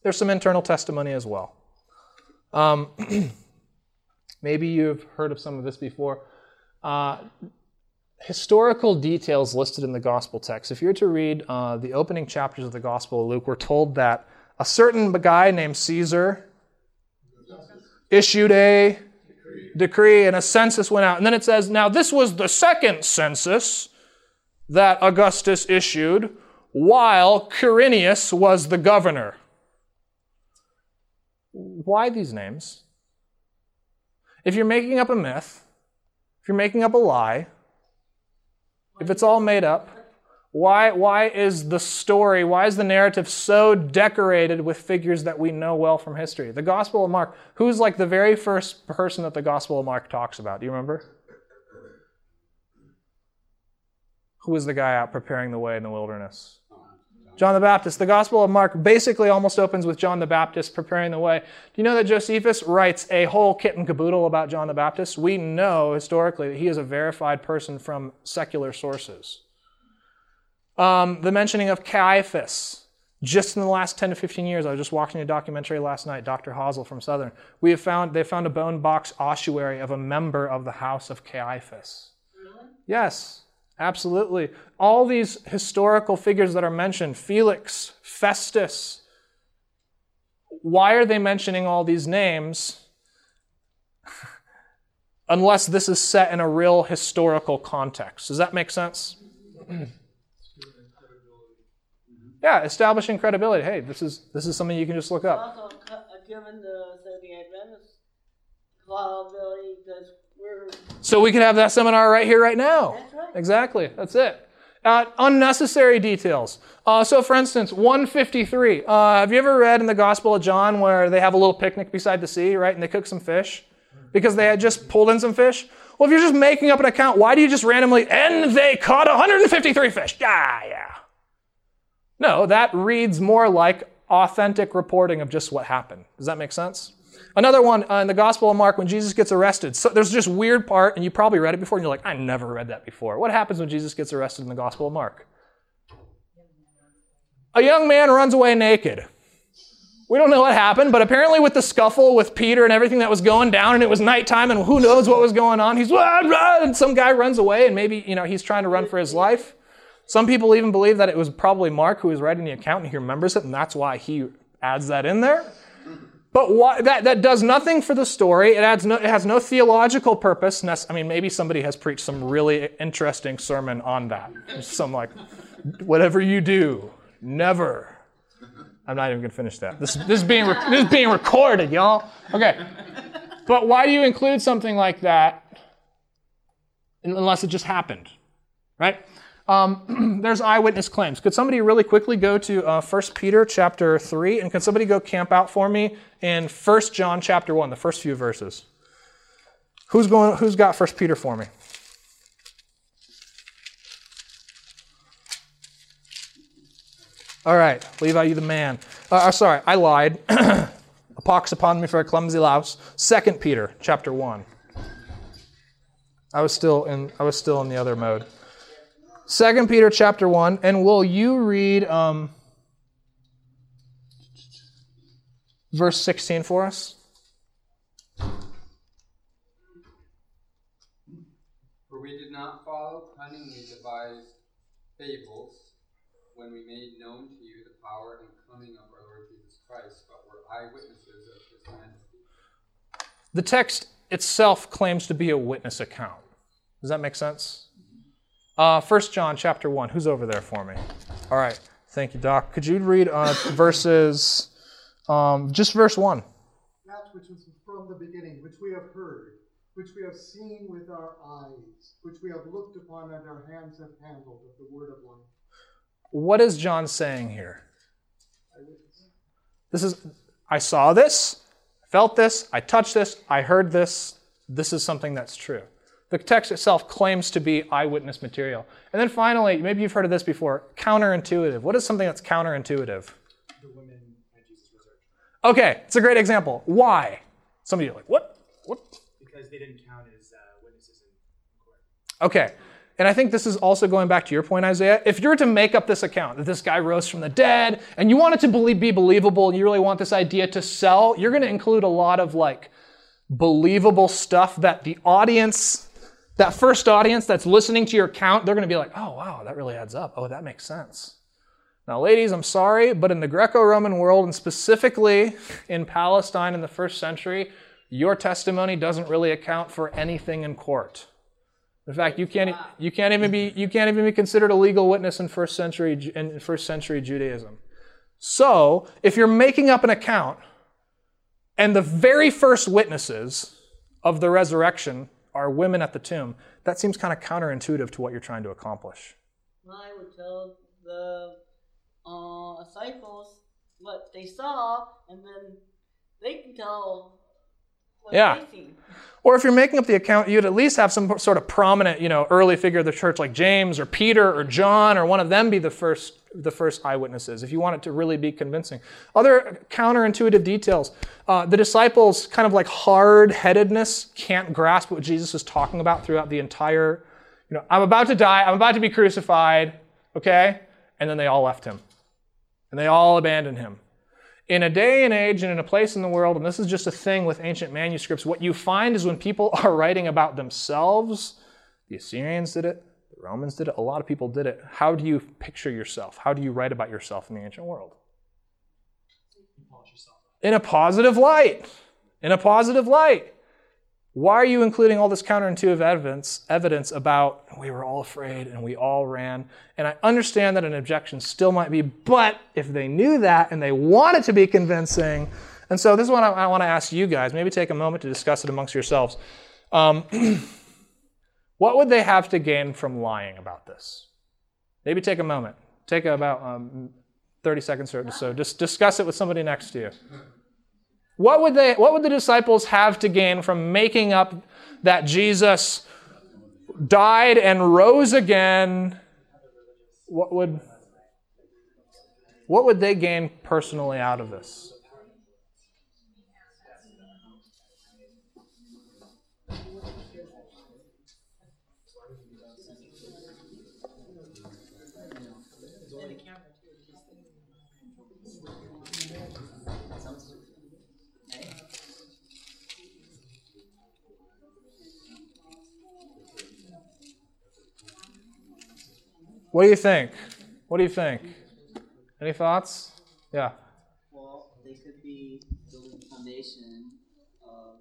There's some internal testimony as well. Um, maybe you've heard of some of this before. Uh, historical details listed in the gospel text. If you were to read uh, the opening chapters of the Gospel of Luke, we're told that a certain guy named Caesar issued a decree and a census went out. And then it says, now this was the second census that Augustus issued while Quirinius was the governor. Why these names? If you're making up a myth, if you're making up a lie, if it's all made up, why, why is the story, why is the narrative so decorated with figures that we know well from history? The Gospel of Mark, who's like the very first person that the Gospel of Mark talks about? Do you remember? Who was the guy out preparing the way in the wilderness? John the Baptist. The Gospel of Mark basically almost opens with John the Baptist preparing the way. Do you know that Josephus writes a whole kit and caboodle about John the Baptist? We know historically that he is a verified person from secular sources. Um, the mentioning of Caiaphas, just in the last 10 to 15 years, I was just watching a documentary last night, Dr. Hosel from Southern. We have found, they found a bone box ossuary of a member of the house of Caiaphas. Yes, absolutely. All these historical figures that are mentioned Felix, Festus. why are they mentioning all these names unless this is set in a real historical context? Does that make sense? yeah, establishing credibility. Hey, this is this is something you can just look up. Also, uh, given the Seventh-day Adventist probability, because we're So we could have that seminar right here, right now. Exactly. That's it. Unnecessary details. Uh, so, for instance, 153. Uh, have you ever read in the Gospel of John where they have a little picnic beside the sea, right? And they cook some fish because they had just pulled in some fish? Well, if you're just making up an account, why do you just randomly, and they caught 153 fish? Yeah, yeah. No, that reads more like authentic reporting of just what happened. Does that make sense? Another one uh, in the Gospel of Mark when Jesus gets arrested. So there's just weird part, and you probably read it before, and you're like, I never read that before. What happens when Jesus gets arrested in the Gospel of Mark? A young man runs away naked. We don't know what happened, but apparently with the scuffle with Peter and everything that was going down, and it was nighttime, and who knows what was going on, he's and some guy runs away, and maybe you know he's trying to run for his life. Some people even believe that it was probably Mark who was writing the account, and he remembers it, and that's why he adds that in there. But that, that does nothing for the story. It, adds no, it has no theological purpose. I mean, maybe somebody has preached some really interesting sermon on that. Some like, whatever you do, never. I'm not even going to finish that. This, this, is being re- this is being recorded, y'all. Okay. But why do you include something like that unless it just happened? Right? Um, there's eyewitness claims. Could somebody really quickly go to uh, 1 Peter chapter 3? And can somebody go camp out for me in 1 John chapter 1, the first few verses? Who's, going, who's got 1 Peter for me? All right, Levi, you the man. Uh, uh, sorry, I lied. A pox upon me for a clumsy louse. 2 Peter chapter 1. I was still in I was still in the other mode. Second Peter chapter 1, and will you read um, verse 16 for us? For we did not follow cunningly devised fables when we made known to you the power and coming of our Lord Jesus Christ, but were eyewitnesses of his majesty. The text itself claims to be a witness account. Does that make sense? Uh, 1 John chapter 1. Who's over there for me? All right. Thank you, Doc. Could you read uh, verses, um, just verse 1? that which was from the beginning, which we have heard, which we have seen with our eyes, which we have looked upon and our hands have handled of the word of life. What is John saying here? This is, I saw this, felt this, I touched this, I heard this. This is something that's true. The text itself claims to be eyewitness material. And then finally, maybe you've heard of this before counterintuitive. What is something that's counterintuitive? The women at Jesus' resurrection. Okay, it's a great example. Why? Some of you are like, what? What? Because they didn't count as uh, witnesses in court. Okay. And I think this is also going back to your point, Isaiah. If you were to make up this account that this guy rose from the dead and you want it to believe, be believable and you really want this idea to sell, you're going to include a lot of like believable stuff that the audience, that first audience that's listening to your account, they're going to be like, oh, wow, that really adds up. Oh, that makes sense. Now, ladies, I'm sorry, but in the Greco Roman world, and specifically in Palestine in the first century, your testimony doesn't really account for anything in court. In fact, you can't, you can't even be you can't even be considered a legal witness in first century in first century Judaism. So, if you're making up an account, and the very first witnesses of the resurrection are women at the tomb, that seems kind of counterintuitive to what you're trying to accomplish. I would tell the uh, disciples what they saw, and then they can tell Yeah. seen. Or if you're making up the account, you'd at least have some sort of prominent, you know, early figure of the church like James or Peter or John or one of them be the first the first eyewitnesses if you want it to really be convincing. Other counterintuitive details. Uh, the disciples' kind of like hard-headedness can't grasp what Jesus is talking about throughout the entire, you know, I'm about to die, I'm about to be crucified, okay? And then they all left him. And they all abandoned him in a day and age and in a place in the world, and this is just a thing with ancient manuscripts, what you find is when people are writing about themselves, the Assyrians did it, the Romans did it, a lot of people did it. How do you picture yourself? How do you write about yourself in the ancient world? In a positive light. In a positive light. Why are you including all this counterintuitive evidence, evidence about we were all afraid and we all ran? And I understand that an objection still might be, but if they knew that and they wanted to be convincing, and so this is what I, I want to ask you guys. Maybe take a moment to discuss it amongst yourselves. Um, what would they have to gain from lying about this? Maybe take a moment. Take about um, 30 seconds or so. Just discuss it with somebody next to you. What would, they, what would the disciples have to gain from making up that Jesus died and rose again? What would, what would they gain personally out of this? What do you think? What do you think? Any thoughts? Yeah. Well, they could be building the foundation of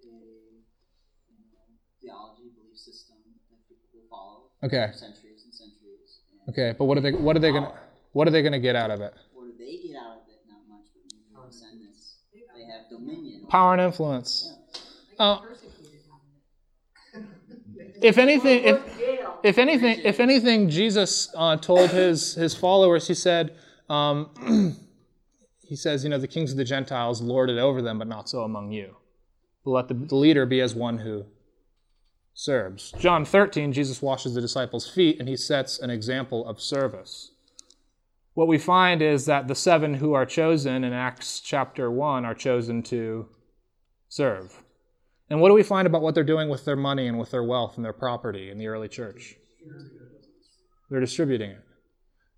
a you know, theology, belief system that people will follow Okay. for centuries and centuries. And Okay, but what are they? What are they gonna? What are they gonna get out of it? What do they get out of it? Not much, but maybe their descendants. They have dominion. Power and influence. Uh, if anything, if if anything, if anything, Jesus uh, told his his followers. He said, um, he says, you know, the kings of the Gentiles lord it over them, but not so among you. But let the, the leader be as one who serves. John 13, Jesus washes the disciples' feet, and he sets an example of service. What we find is that the seven who are chosen in Acts chapter 1 are chosen to serve. And what do we find about what they're doing with their money and with their wealth and their property in the early church? They're distributing it.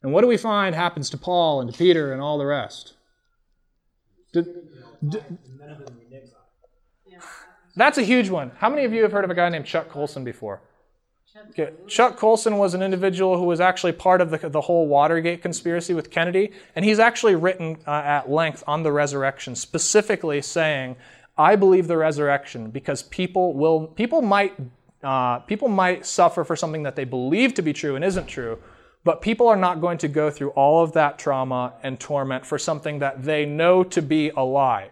And what do we find happens to Paul and to Peter and all the rest? Did- did- that's a huge one. How many of you have heard of a guy named Chuck Colson before? Okay. Chuck Colson was an individual who was actually part of the, the whole Watergate conspiracy with Kennedy, and he's actually written uh, at length on the resurrection, specifically saying, "I believe the resurrection because people will people might uh, people might suffer for something that they believe to be true and isn't true, but people are not going to go through all of that trauma and torment for something that they know to be a lie."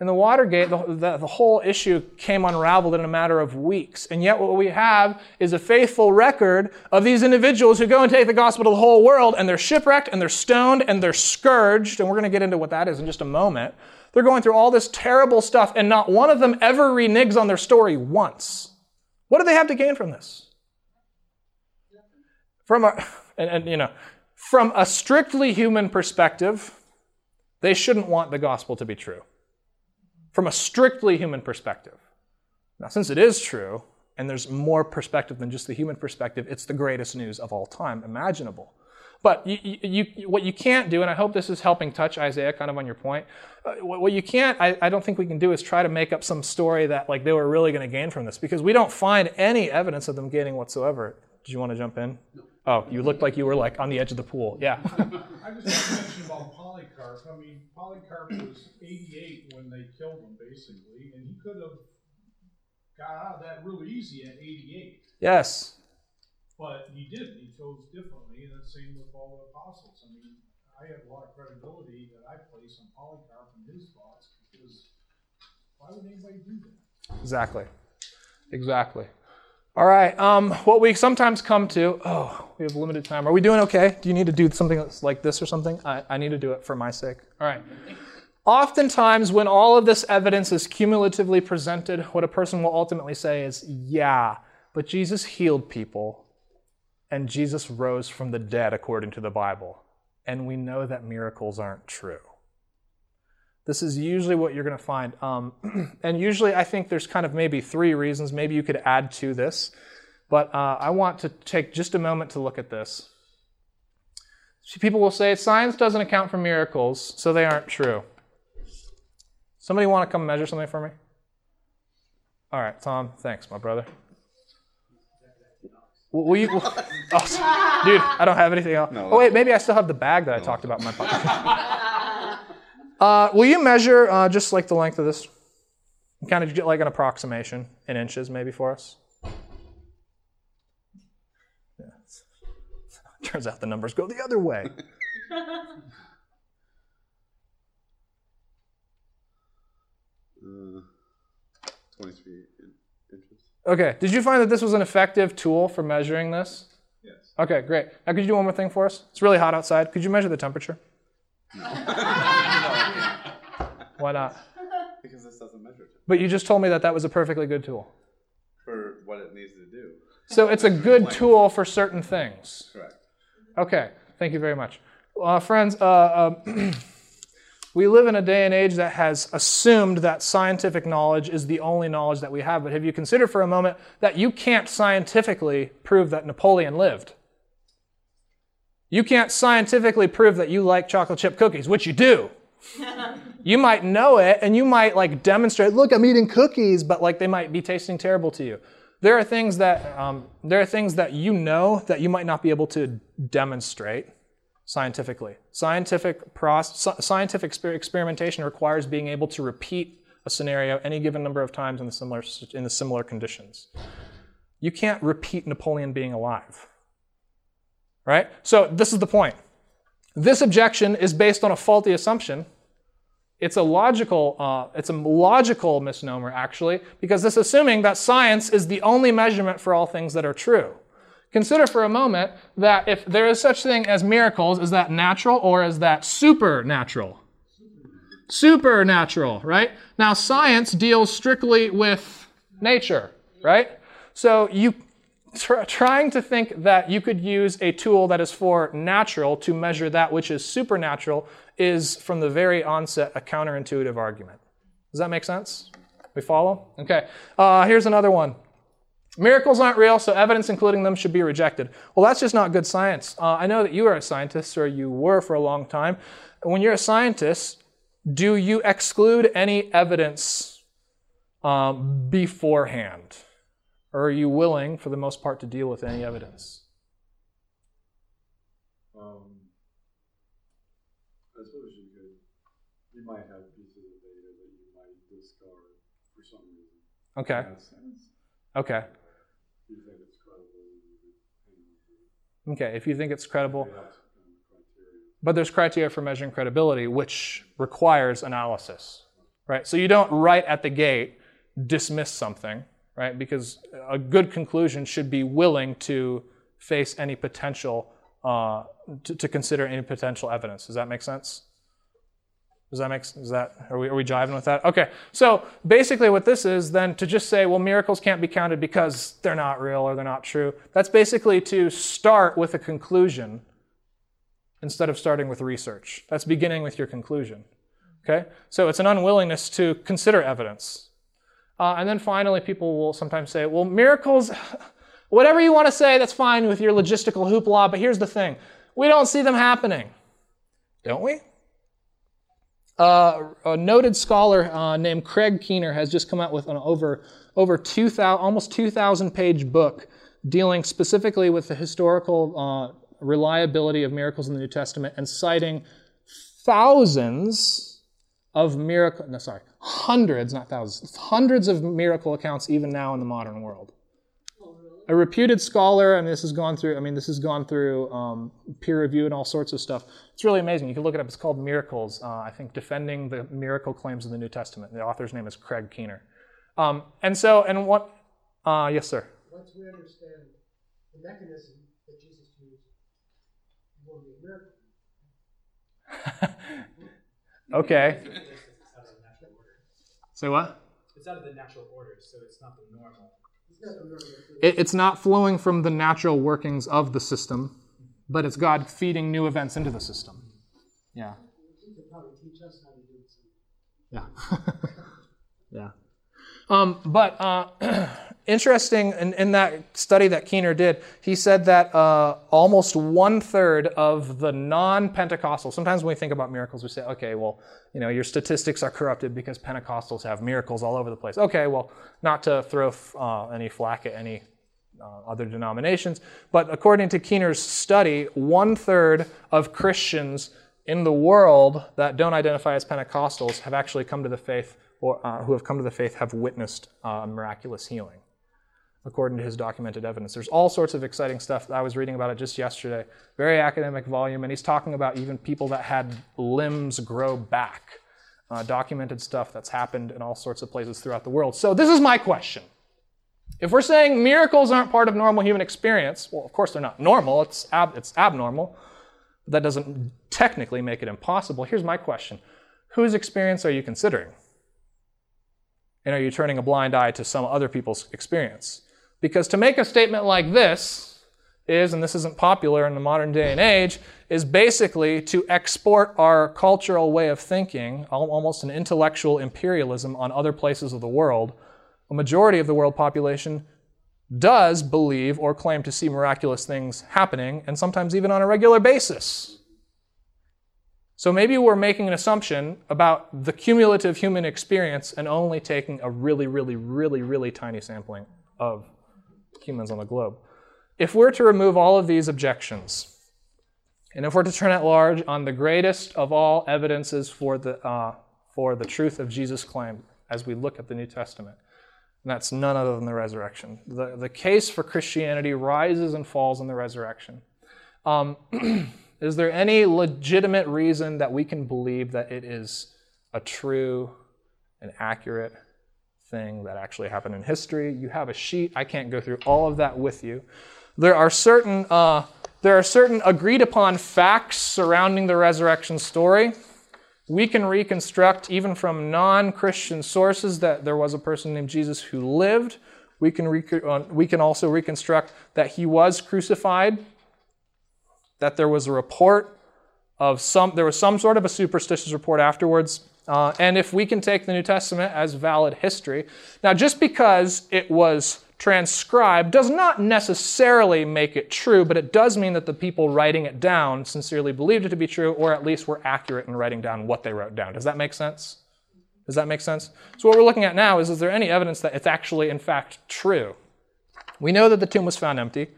In the Watergate, the, the, the, whole issue came unraveled in a matter of weeks. And yet, what we have is a faithful record of these individuals who go and take the gospel to the whole world, and they're shipwrecked, and they're stoned, and they're scourged. And we're going to get into what that is in just a moment. They're going through all this terrible stuff, and not one of them ever reneges on their story once. What do they have to gain from this? From a, and, and you know, from a strictly human perspective, they shouldn't want the gospel to be true from a strictly human perspective. Now, since it is true, and there's more perspective than just the human perspective, it's the greatest news of all time imaginable. But you, you, you, what you can't do, and I hope this is helping touch Isaiah kind of on your point, uh, what, what, you can't, I, I, don't think we can do is try to make up some story that like they were really going to gain from this because we don't find any evidence of them gaining whatsoever. Did you want to jump in? No. Oh, you looked like you were like on the edge of the pool. Yeah. I just want to mention about Polycarp. I mean, Polycarp was 88 when they killed him, basically, and he could have got out of that real easy at 88. Yes. But he didn't. He chose differently, and the same with all the apostles. I mean, I have a lot of credibility that I place on Polycarp and his thoughts because why would anybody do that? Exactly. Exactly. All right. Um, what we sometimes come to, oh, we have limited time. Are we doing okay? Do you need to do something like this or something? I, I need to do it for my sake. All right. Oftentimes, when all of this evidence is cumulatively presented, what a person will ultimately say is, yeah, but Jesus healed people and Jesus rose from the dead according to the Bible. And we know that miracles aren't true. This is usually what you're going to find. Um, and usually, I think there's kind of maybe three reasons. Maybe you could add to this. But uh, I want to take just a moment to look at this. People will say science doesn't account for miracles, so they aren't true. Somebody want to come measure something for me? All right, Tom, thanks, my brother. Will you, will, oh, dude, I don't have anything else. No, oh, wait, maybe I still have the bag that I talked about in my pocket. Uh, will you measure uh, just like the length of this? Kind of get like an approximation in inches, maybe for us. Yeah. Turns out the numbers go the other way. Uh, 23 in- inches. Okay. Did you find that this was an effective tool for measuring this? Yes. Okay, great. Now, could you do one more thing for us? It's really hot outside. Could you measure the temperature? Why not? Because this doesn't measure it But you just told me that that was a perfectly good tool. for what it needs to do. So it's a good tool for certain things. Correct. Okay, thank you very much. Uh, friends, uh, um, we live in a day and age that has assumed that scientific knowledge is the only knowledge that we have. But have you considered for a moment that you can't scientifically prove that Napoleon lived? You can't scientifically prove that you like chocolate chip cookies, which you do. you might know it and you might like demonstrate, look, I'm eating cookies, but like they might be tasting terrible to you. There are things that um, there are things that you know that you might not be able to demonstrate scientifically. Scientific process, scientific experimentation requires being able to repeat a scenario any given number of times in the similar in the similar conditions. You can't repeat Napoleon being alive. Right? So this is the point. This objection is based on a faulty assumption. It's a logical, uh, it's a logical misnomer actually, because this assuming that science is the only measurement for all things that are true. Consider for a moment that if there is such thing as miracles, is that natural or is that supernatural? Supernatural, right? Now science deals strictly with nature, right? So you tr- trying to think that you could use a tool that is for natural to measure that which is supernatural is from the very onset a counterintuitive argument. Does that make sense? We follow? Okay. Uh, here's another one. Miracles aren't real, so evidence including them should be rejected. Well, that's just not good science. Uh, I know that you are a scientist, or you were for a long time. When you're a scientist, do you exclude any evidence um, beforehand? Or are you willing, for the most part, to deal with any evidence? Um, I suppose you could, you might have pieces of data that you might discard for some reason. Okay. In that sense, Okay. if you think it's credible, you could hang on to it. Okay. If you think it's credible. They have some kind of criteria. But there's criteria for measuring credibility, which requires analysis, right? So you don't right at the gate dismiss something, right? Because a good conclusion should be willing to face any potential, uh, to, to consider any potential evidence. Does that make sense? Does that make is that are we are we jiving with that? Okay. So basically what this is then to just say, well, miracles can't be counted because they're not real or they're not true. That's basically to start with a conclusion instead of starting with research. That's beginning with your conclusion. Okay? So it's an unwillingness to consider evidence. Uh, and then finally, people will sometimes say, well, miracles, whatever you want to say, that's fine with your logistical hoopla, but here's the thing we don't see them happening. Don't we? Uh, a noted scholar uh, named Craig Keener has just come out with an over, over 2,000, almost 2,000 page book dealing specifically with the historical uh, reliability of miracles in the New Testament and citing thousands of miracle, no, sorry, hundreds, not thousands, hundreds of miracle accounts even now in the modern world. A reputed scholar, I mean, this has gone through, I mean, this has gone through um, peer review and all sorts of stuff. It's really amazing. You can look it up. It's called Miracles, uh, I think, Defending the Miracle Claims of the New Testament. The author's name is Craig Keener. Um, and so, and what, uh, yes, sir. Once we understand the mechanism that Jesus used, it will be a miracle. Okay. It's out of the natural order. Say what? It's out of the natural order, so it's not the normal. It's not. It, it's not flowing from the natural workings of the system, but it's God feeding new events into the system. Yeah. Yeah. yeah. Um, but uh, interesting in, in that study that Keener did, he said that uh, almost one third of the non Pentecostal, sometimes when we think about miracles, we say, okay, well, you know, your statistics are corrupted because Pentecostals have miracles all over the place. Okay, well, not to throw uh, any flack at any uh, other denominations, but according to Keener's study, one third of Christians in the world that don't identify as Pentecostals have actually come to the faith, or uh, who have come to the faith have witnessed uh, miraculous healing, according to his documented evidence. There's all sorts of exciting stuff. I was reading about it just yesterday. Very academic volume, and he's talking about even people that had limbs grow back. Uh, documented stuff that's happened in all sorts of places throughout the world. So, this is my question. If we're saying miracles aren't part of normal human experience, well, of course they're not normal, it's, ab- it's abnormal. But that doesn't technically make it impossible. Here's my question Whose experience are you considering? And are you turning a blind eye to some other people's experience? Because to make a statement like this is, and this isn't popular in the modern day and age, is basically to export our cultural way of thinking, almost an intellectual imperialism on other places of the world. A majority of the world population does believe or claim to see miraculous things happening, and sometimes even on a regular basis. So maybe we're making an assumption about the cumulative human experience and only taking a really, really, really, really tiny sampling of humans on the globe. If we're to remove all of these objections, and if we're to turn at large on the greatest of all evidences for the, uh, for the truth of Jesus' claim as we look at the New Testament, and that's none other than the resurrection. The, the case for Christianity rises and falls in the resurrection. Um, is there any legitimate reason that we can believe that it is a true and accurate thing that actually happened in history? You have a sheet. I can't go through all of that with you. There are certain, uh, there are certain agreed upon facts surrounding the resurrection story we can reconstruct, even from non Christian sources, that there was a person named Jesus who lived. We can, rec- uh, we can also reconstruct that he was crucified, that there was a report of some, there was some sort of a superstitious report afterwards. Uh, and if we can take the New Testament as valid history, now just because it was transcribed does not necessarily make it true, but it does mean that the people writing it down sincerely believed it to be true, or at least were accurate in writing down what they wrote down. Does that make sense? Does that make sense? So, what we're looking at now is is there any evidence that it's actually, in fact, true? We know that the tomb was found empty.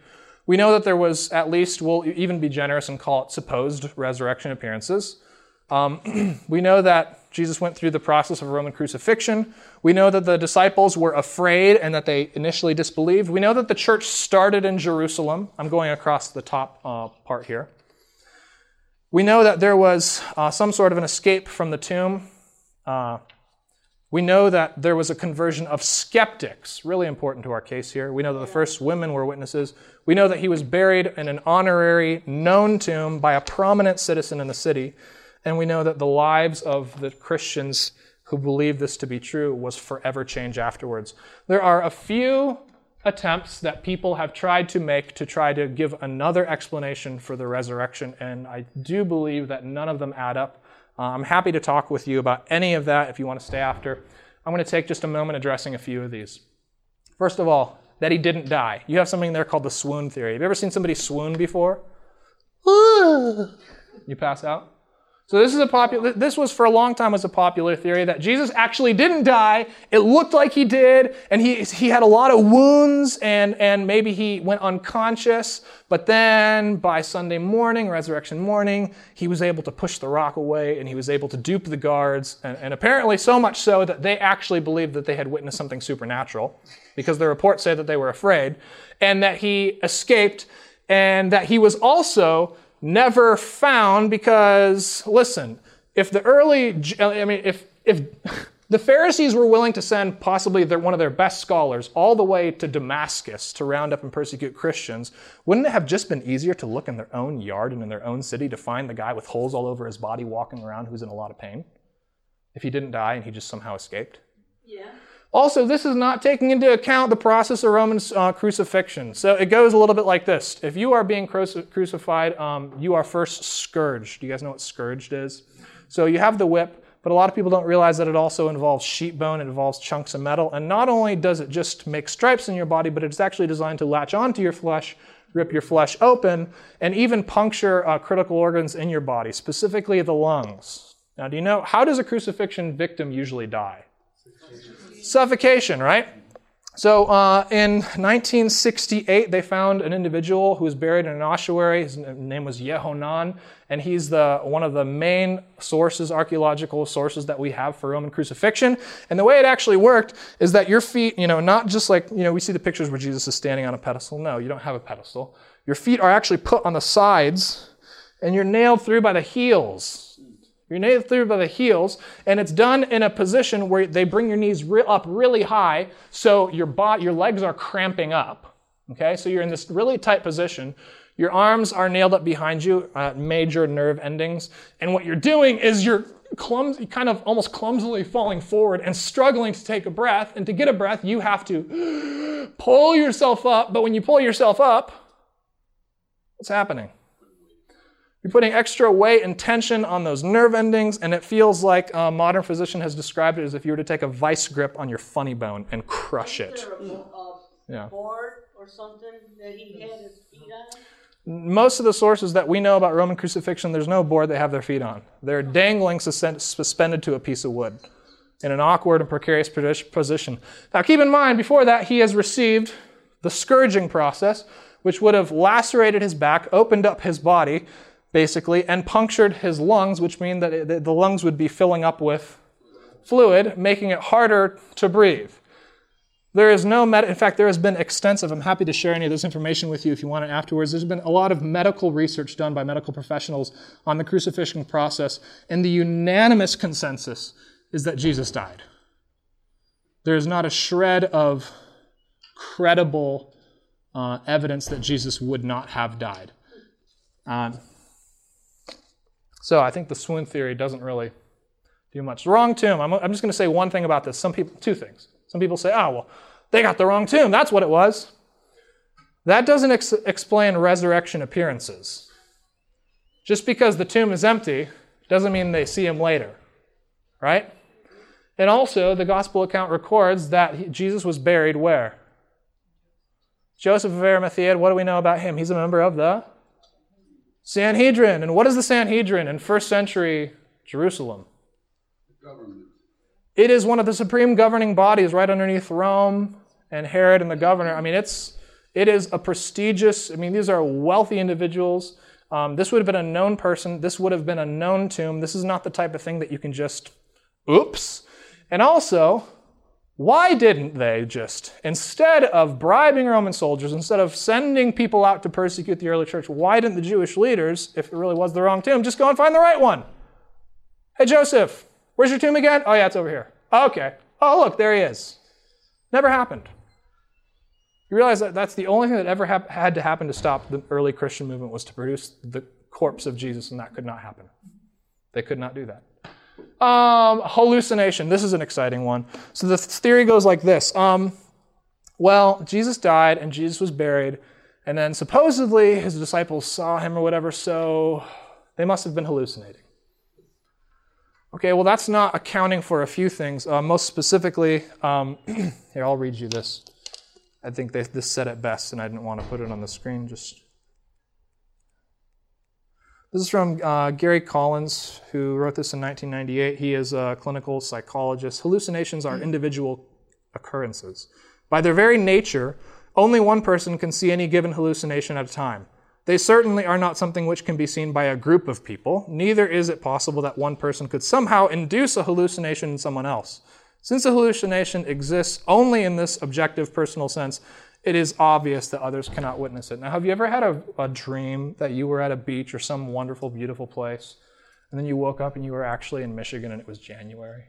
We know that there was at least, we'll even be generous and call it supposed resurrection appearances. Um, we know that Jesus went through the process of Roman crucifixion. We know that the disciples were afraid and that they initially disbelieved. We know that the church started in Jerusalem. I'm going across the top uh, part here. We know that there was uh, some sort of an escape from the tomb. Uh, we know that there was a conversion of skeptics, really important to our case here. We know that the first women were witnesses. We know that he was buried in an honorary, known tomb by a prominent citizen in the city. And we know that the lives of the Christians who believed this to be true was forever changed afterwards. There are a few attempts that people have tried to make to try to give another explanation for the resurrection, and I do believe that none of them add up. Uh, I'm happy to talk with you about any of that if you want to stay after. I'm going to take just a moment addressing a few of these. First of all, that he didn't die. You have something there called the swoon theory. Have you ever seen somebody swoon before? you pass out? So this is a popular this was for a long time was a popular theory that Jesus actually didn't die. It looked like he did and he he had a lot of wounds and and maybe he went unconscious, but then by Sunday morning, resurrection morning, he was able to push the rock away and he was able to dupe the guards and, and apparently so much so that they actually believed that they had witnessed something supernatural because the reports say that they were afraid and that he escaped and that he was also never found because, listen, if the early, I mean, if, if the Pharisees were willing to send possibly their, one of their best scholars all the way to Damascus to round up and persecute Christians, wouldn't it have just been easier to look in their own yard and in their own city to find the guy with holes all over his body walking around who's in a lot of pain? If he didn't die and he just somehow escaped? Yeah. Also, this is not taking into account the process of Roman uh, crucifixion. So it goes a little bit like this. If you are being cruci- crucified, um, you are first scourged. Do you guys know what scourged is? So you have the whip, but a lot of people don't realize that it also involves sheep bone, it involves chunks of metal. And not only does it just make stripes in your body, but it's actually designed to latch onto your flesh, rip your flesh open, and even puncture uh, critical organs in your body, specifically the lungs. Now, do you know how does a crucifixion victim usually die? Suffocation, right? So uh, in 1968, they found an individual who was buried in an ossuary. His name was Yehonan, and he's the one of the main sources, archaeological sources that we have for Roman crucifixion. And the way it actually worked is that your feet, you know, not just like you know we see the pictures where Jesus is standing on a pedestal. No, you don't have a pedestal. Your feet are actually put on the sides, and you're nailed through by the heels. You're nailed through by the heels, and it's done in a position where they bring your knees re- up really high, so your bot, your legs are cramping up. Okay, so you're in this really tight position. Your arms are nailed up behind you, uh, major nerve endings, and what you're doing is you're clumsy, kind of almost clumsily falling forward and struggling to take a breath. And to get a breath, you have to pull yourself up. But when you pull yourself up, what's happening? You're putting extra weight and tension on those nerve endings, and it feels like a modern physician has described it as if you were to take a vice grip on your funny bone and crush it. Is there a, a Yeah. board or something that he had his feet on? Most of the sources that we know about Roman crucifixion, there's no board they have their feet on. They're dangling suspend- suspended to a piece of wood in an awkward and precarious position. Now, keep in mind, before that, he has received the scourging process, which would have lacerated his back, opened up his body, basically, and punctured his lungs, which means that it- the lungs would be filling up with fluid, making it harder to breathe. There is no med- in fact, there has been extensive. I'm happy to share any of this information with you if you want it afterwards. There's been a lot of medical research done by medical professionals on the crucifixion process, and the unanimous consensus is that Jesus died. There is not a shred of credible uh, evidence that Jesus would not have died. Um, so I think the swoon theory doesn't really do much. Wrong tomb. I'm, I'm just going to say one thing about this. Some people, two things. Some people say, oh, well, they got the wrong tomb. That's what it was. That doesn't ex- explain resurrection appearances. Just because the tomb is empty doesn't mean they see him later, right? And also, the gospel account records that he- Jesus was buried where? Joseph of Arimathea, what do we know about him? He's a member of the Sanhedrin. And what is the Sanhedrin in first century Jerusalem? It is one of the supreme governing bodies right underneath Rome and Herod and the governor. I mean, it's it is a prestigious. I mean, these are wealthy individuals. Um, this would have been a known person. This would have been a known tomb. This is not the type of thing that you can just, oops. And also, why didn't they just, instead of bribing Roman soldiers, instead of sending people out to persecute the early church, why didn't the Jewish leaders, if it really was the wrong tomb, just go and find the right one? Hey, Joseph, where's your tomb again? Oh, yeah, it's over here. Okay. Oh, look, there he is. Never happened. You realize that that's the only thing that ever hap- had to happen to stop the early Christian movement was to produce the corpse of Jesus, and that could not happen. They could not do that. Um, hallucination. This is an exciting one. So the theory goes like this. Um, well, Jesus died and Jesus was buried, and then supposedly his disciples saw him or whatever, so they must have been hallucinating. Okay, well, that's not accounting for a few things. Uh, most specifically, um, here, I'll read you this. I think they, this said it best, and I didn't want to put it on the screen. Just this is from uh, Gary Collins, who wrote this in 1998. He is a clinical psychologist. Hallucinations are individual occurrences. By their very nature, only one person can see any given hallucination at a time. They certainly are not something which can be seen by a group of people. Neither is it possible that one person could somehow induce a hallucination in someone else. Since a hallucination exists only in this objective personal sense, it is obvious that others cannot witness it. Now, have you ever had a, a dream that you were at a beach or some wonderful, beautiful place, and then you woke up and you were actually in Michigan and it was January?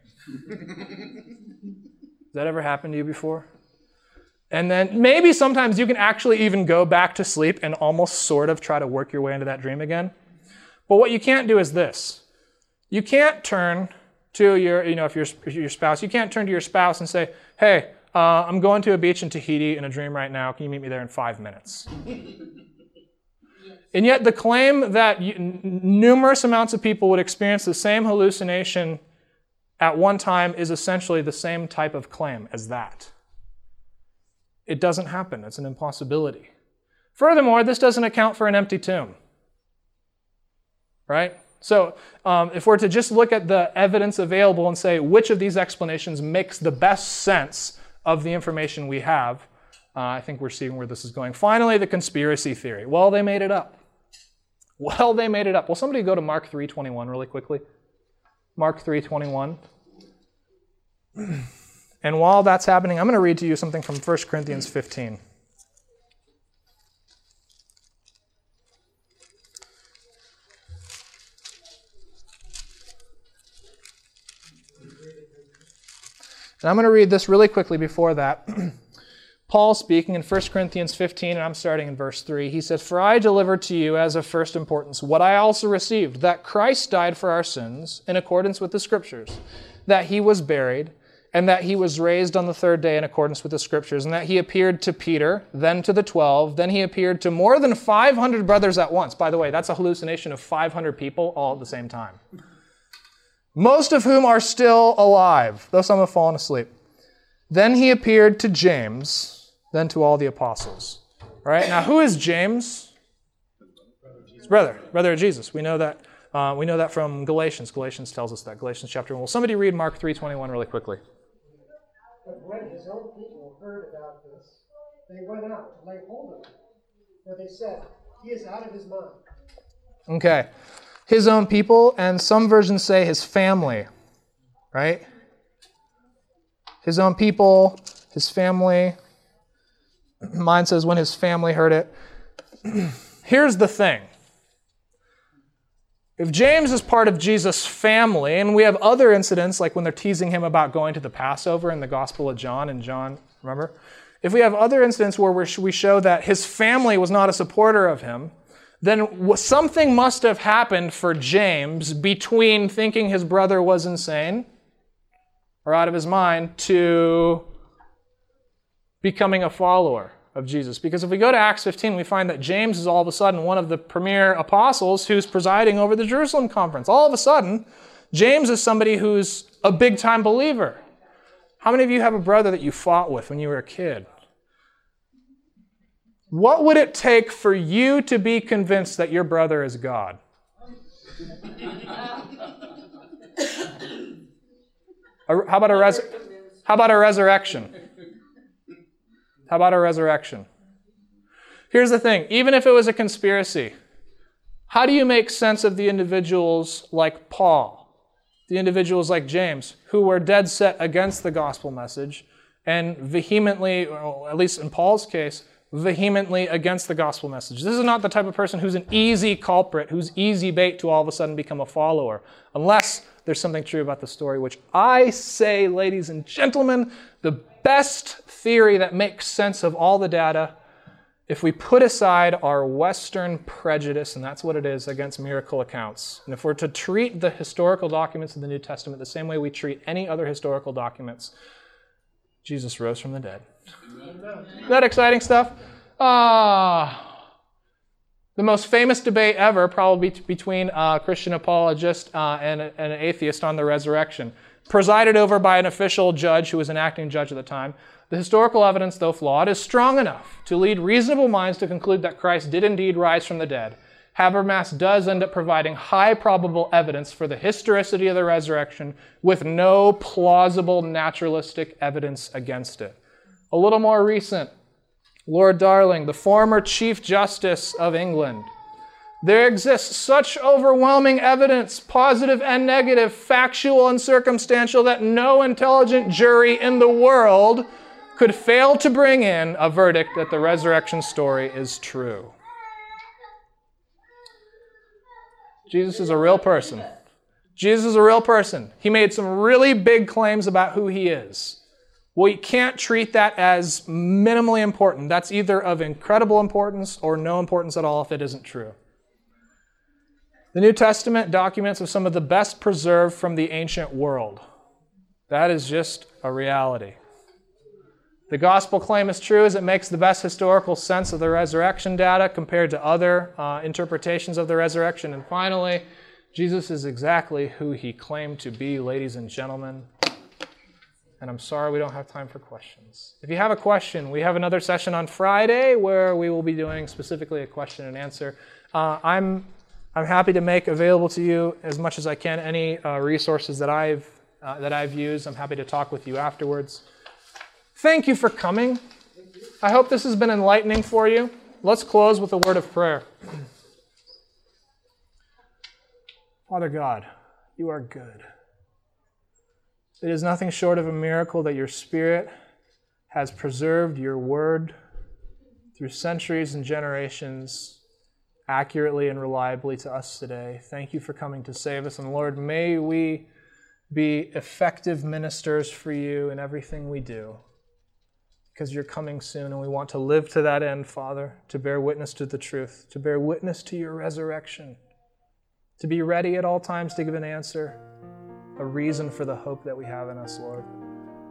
Has that ever happened to you before? And then maybe sometimes you can actually even go back to sleep and almost sort of try to work your way into that dream again. But what you can't do is this. You can't turn to your, you know, if you're your spouse, you can't turn to your spouse and say, hey, uh, I'm going to a beach in Tahiti in a dream right now. Can you meet me there in five minutes? and yet, the claim that you, n- numerous amounts of people would experience the same hallucination at one time is essentially the same type of claim as that. It doesn't happen, it's an impossibility. Furthermore, this doesn't account for an empty tomb. Right? So, um, if we're to just look at the evidence available and say which of these explanations makes the best sense of the information we have, uh, I think we're seeing where this is going. Finally, the conspiracy theory. Well, they made it up. Well, they made it up. Will somebody go to Mark 3:21 really quickly? Mark 3:21. And while that's happening, I'm going to read to you something from 1 Corinthians 15. And I'm going to read this really quickly before that. Paul speaking in 1 Corinthians 15, and I'm starting in verse 3. He says, For I delivered to you as of first importance what I also received, that Christ died for our sins in accordance with the Scriptures, that he was buried, and that he was raised on the third day in accordance with the Scriptures, and that he appeared to Peter, then to the twelve, then he appeared to more than 500 brothers at once. By the way, that's a hallucination of 500 people all at the same time most of whom are still alive, though some have fallen asleep. Then he appeared to James, then to all the apostles. All right, now who is James? His brother, brother of Jesus. We know that. Uh, we know that from Galatians. Galatians tells us that. Galatians chapter 1. Will somebody read Mark 3.21 really quickly? But when his own people heard about this, they went out to lay hold of him. For they said, He is out of his mind. Okay his own people, and some versions say his family, right? His own people, his family. Mine says when his family heard it. Here's the thing. If James is part of Jesus' family, and we have other incidents like when they're teasing him about going to the Passover in the Gospel of John and John, remember? If we have other incidents where we show that his family was not a supporter of him, then something must have happened for James between thinking his brother was insane or out of his mind to becoming a follower of Jesus. Because if we go to Acts 15, we find that James is all of a sudden one of the premier apostles who's presiding over the Jerusalem conference. All of a sudden, James is somebody who's a big time believer. How many of you have a brother that you fought with when you were a kid? What would it take for you to be convinced that your brother is God? How about a res- How about a resurrection? How about a resurrection? Here's the thing, even if it was a conspiracy, how do you make sense of the individuals like Paul, the individuals like James, who were dead set against the gospel message and vehemently, or at least in Paul's case, vehemently against the gospel message. This is not the type of person who's an easy culprit, who's easy bait to all of a sudden become a follower, unless there's something true about the story, which I say, ladies and gentlemen, the best theory that makes sense of all the data, if we put aside our Western prejudice, and that's what it is, against miracle accounts, and if we're to treat the historical documents of the New Testament the same way we treat any other historical documents, Jesus rose from the dead. Isn't that exciting stuff? Ah. The most famous debate ever, probably between a Christian apologist uh, and, a, and an atheist on the resurrection, presided over by an official judge who was an acting judge at the time. The historical evidence, though flawed, is strong enough to lead reasonable minds to conclude that Christ did indeed rise from the dead. Habermas does end up providing high probable evidence for the historicity of the resurrection with no plausible naturalistic evidence against it. A little more recent, Lord Darling, the former Chief Justice of England. There exists such overwhelming evidence, positive and negative, factual and circumstantial, that no intelligent jury in the world could fail to bring in a verdict that the resurrection story is true. Jesus is a real person. Jesus is a real person. He made some really big claims about who he is. We can't treat that as minimally important. That's either of incredible importance or no importance at all if it isn't true. The New Testament documents are some of the best preserved from the ancient world. That is just a reality. The gospel claim is true as it makes the best historical sense of the resurrection data compared to other uh, interpretations of the resurrection. And finally, Jesus is exactly who he claimed to be, ladies and gentlemen and I'm sorry we don't have time for questions. If you have a question, we have another session on Friday where we will be doing specifically a question and answer. Uh, I'm, I'm happy to make available to you as much as I can any uh, resources that I've, uh, that I've used. I'm happy to talk with you afterwards. Thank you for coming. I hope this has been enlightening for you. Let's close with a word of prayer. Father God, you are good. It is nothing short of a miracle that your Spirit has preserved your word through centuries and generations accurately and reliably to us today. Thank you for coming to save us. And Lord, may we be effective ministers for you in everything we do because you're coming soon and we want to live to that end, Father, to bear witness to the truth, to bear witness to your resurrection, to be ready at all times to give an answer, a reason for the hope that we have in us, Lord.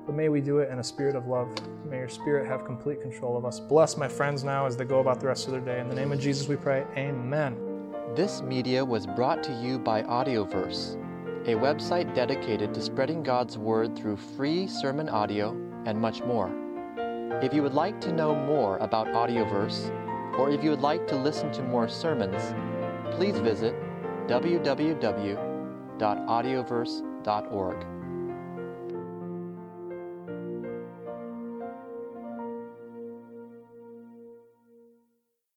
But may we do it in a spirit of love. May your spirit have complete control of us. Bless my friends now as they go about the rest of their day. In the name of Jesus we pray. Amen. This media was brought to you by Audioverse, a website dedicated to spreading God's Word through free sermon audio and much more. If you would like to know more about Audioverse, or if you would like to listen to more sermons, please visit www.audioverse.org.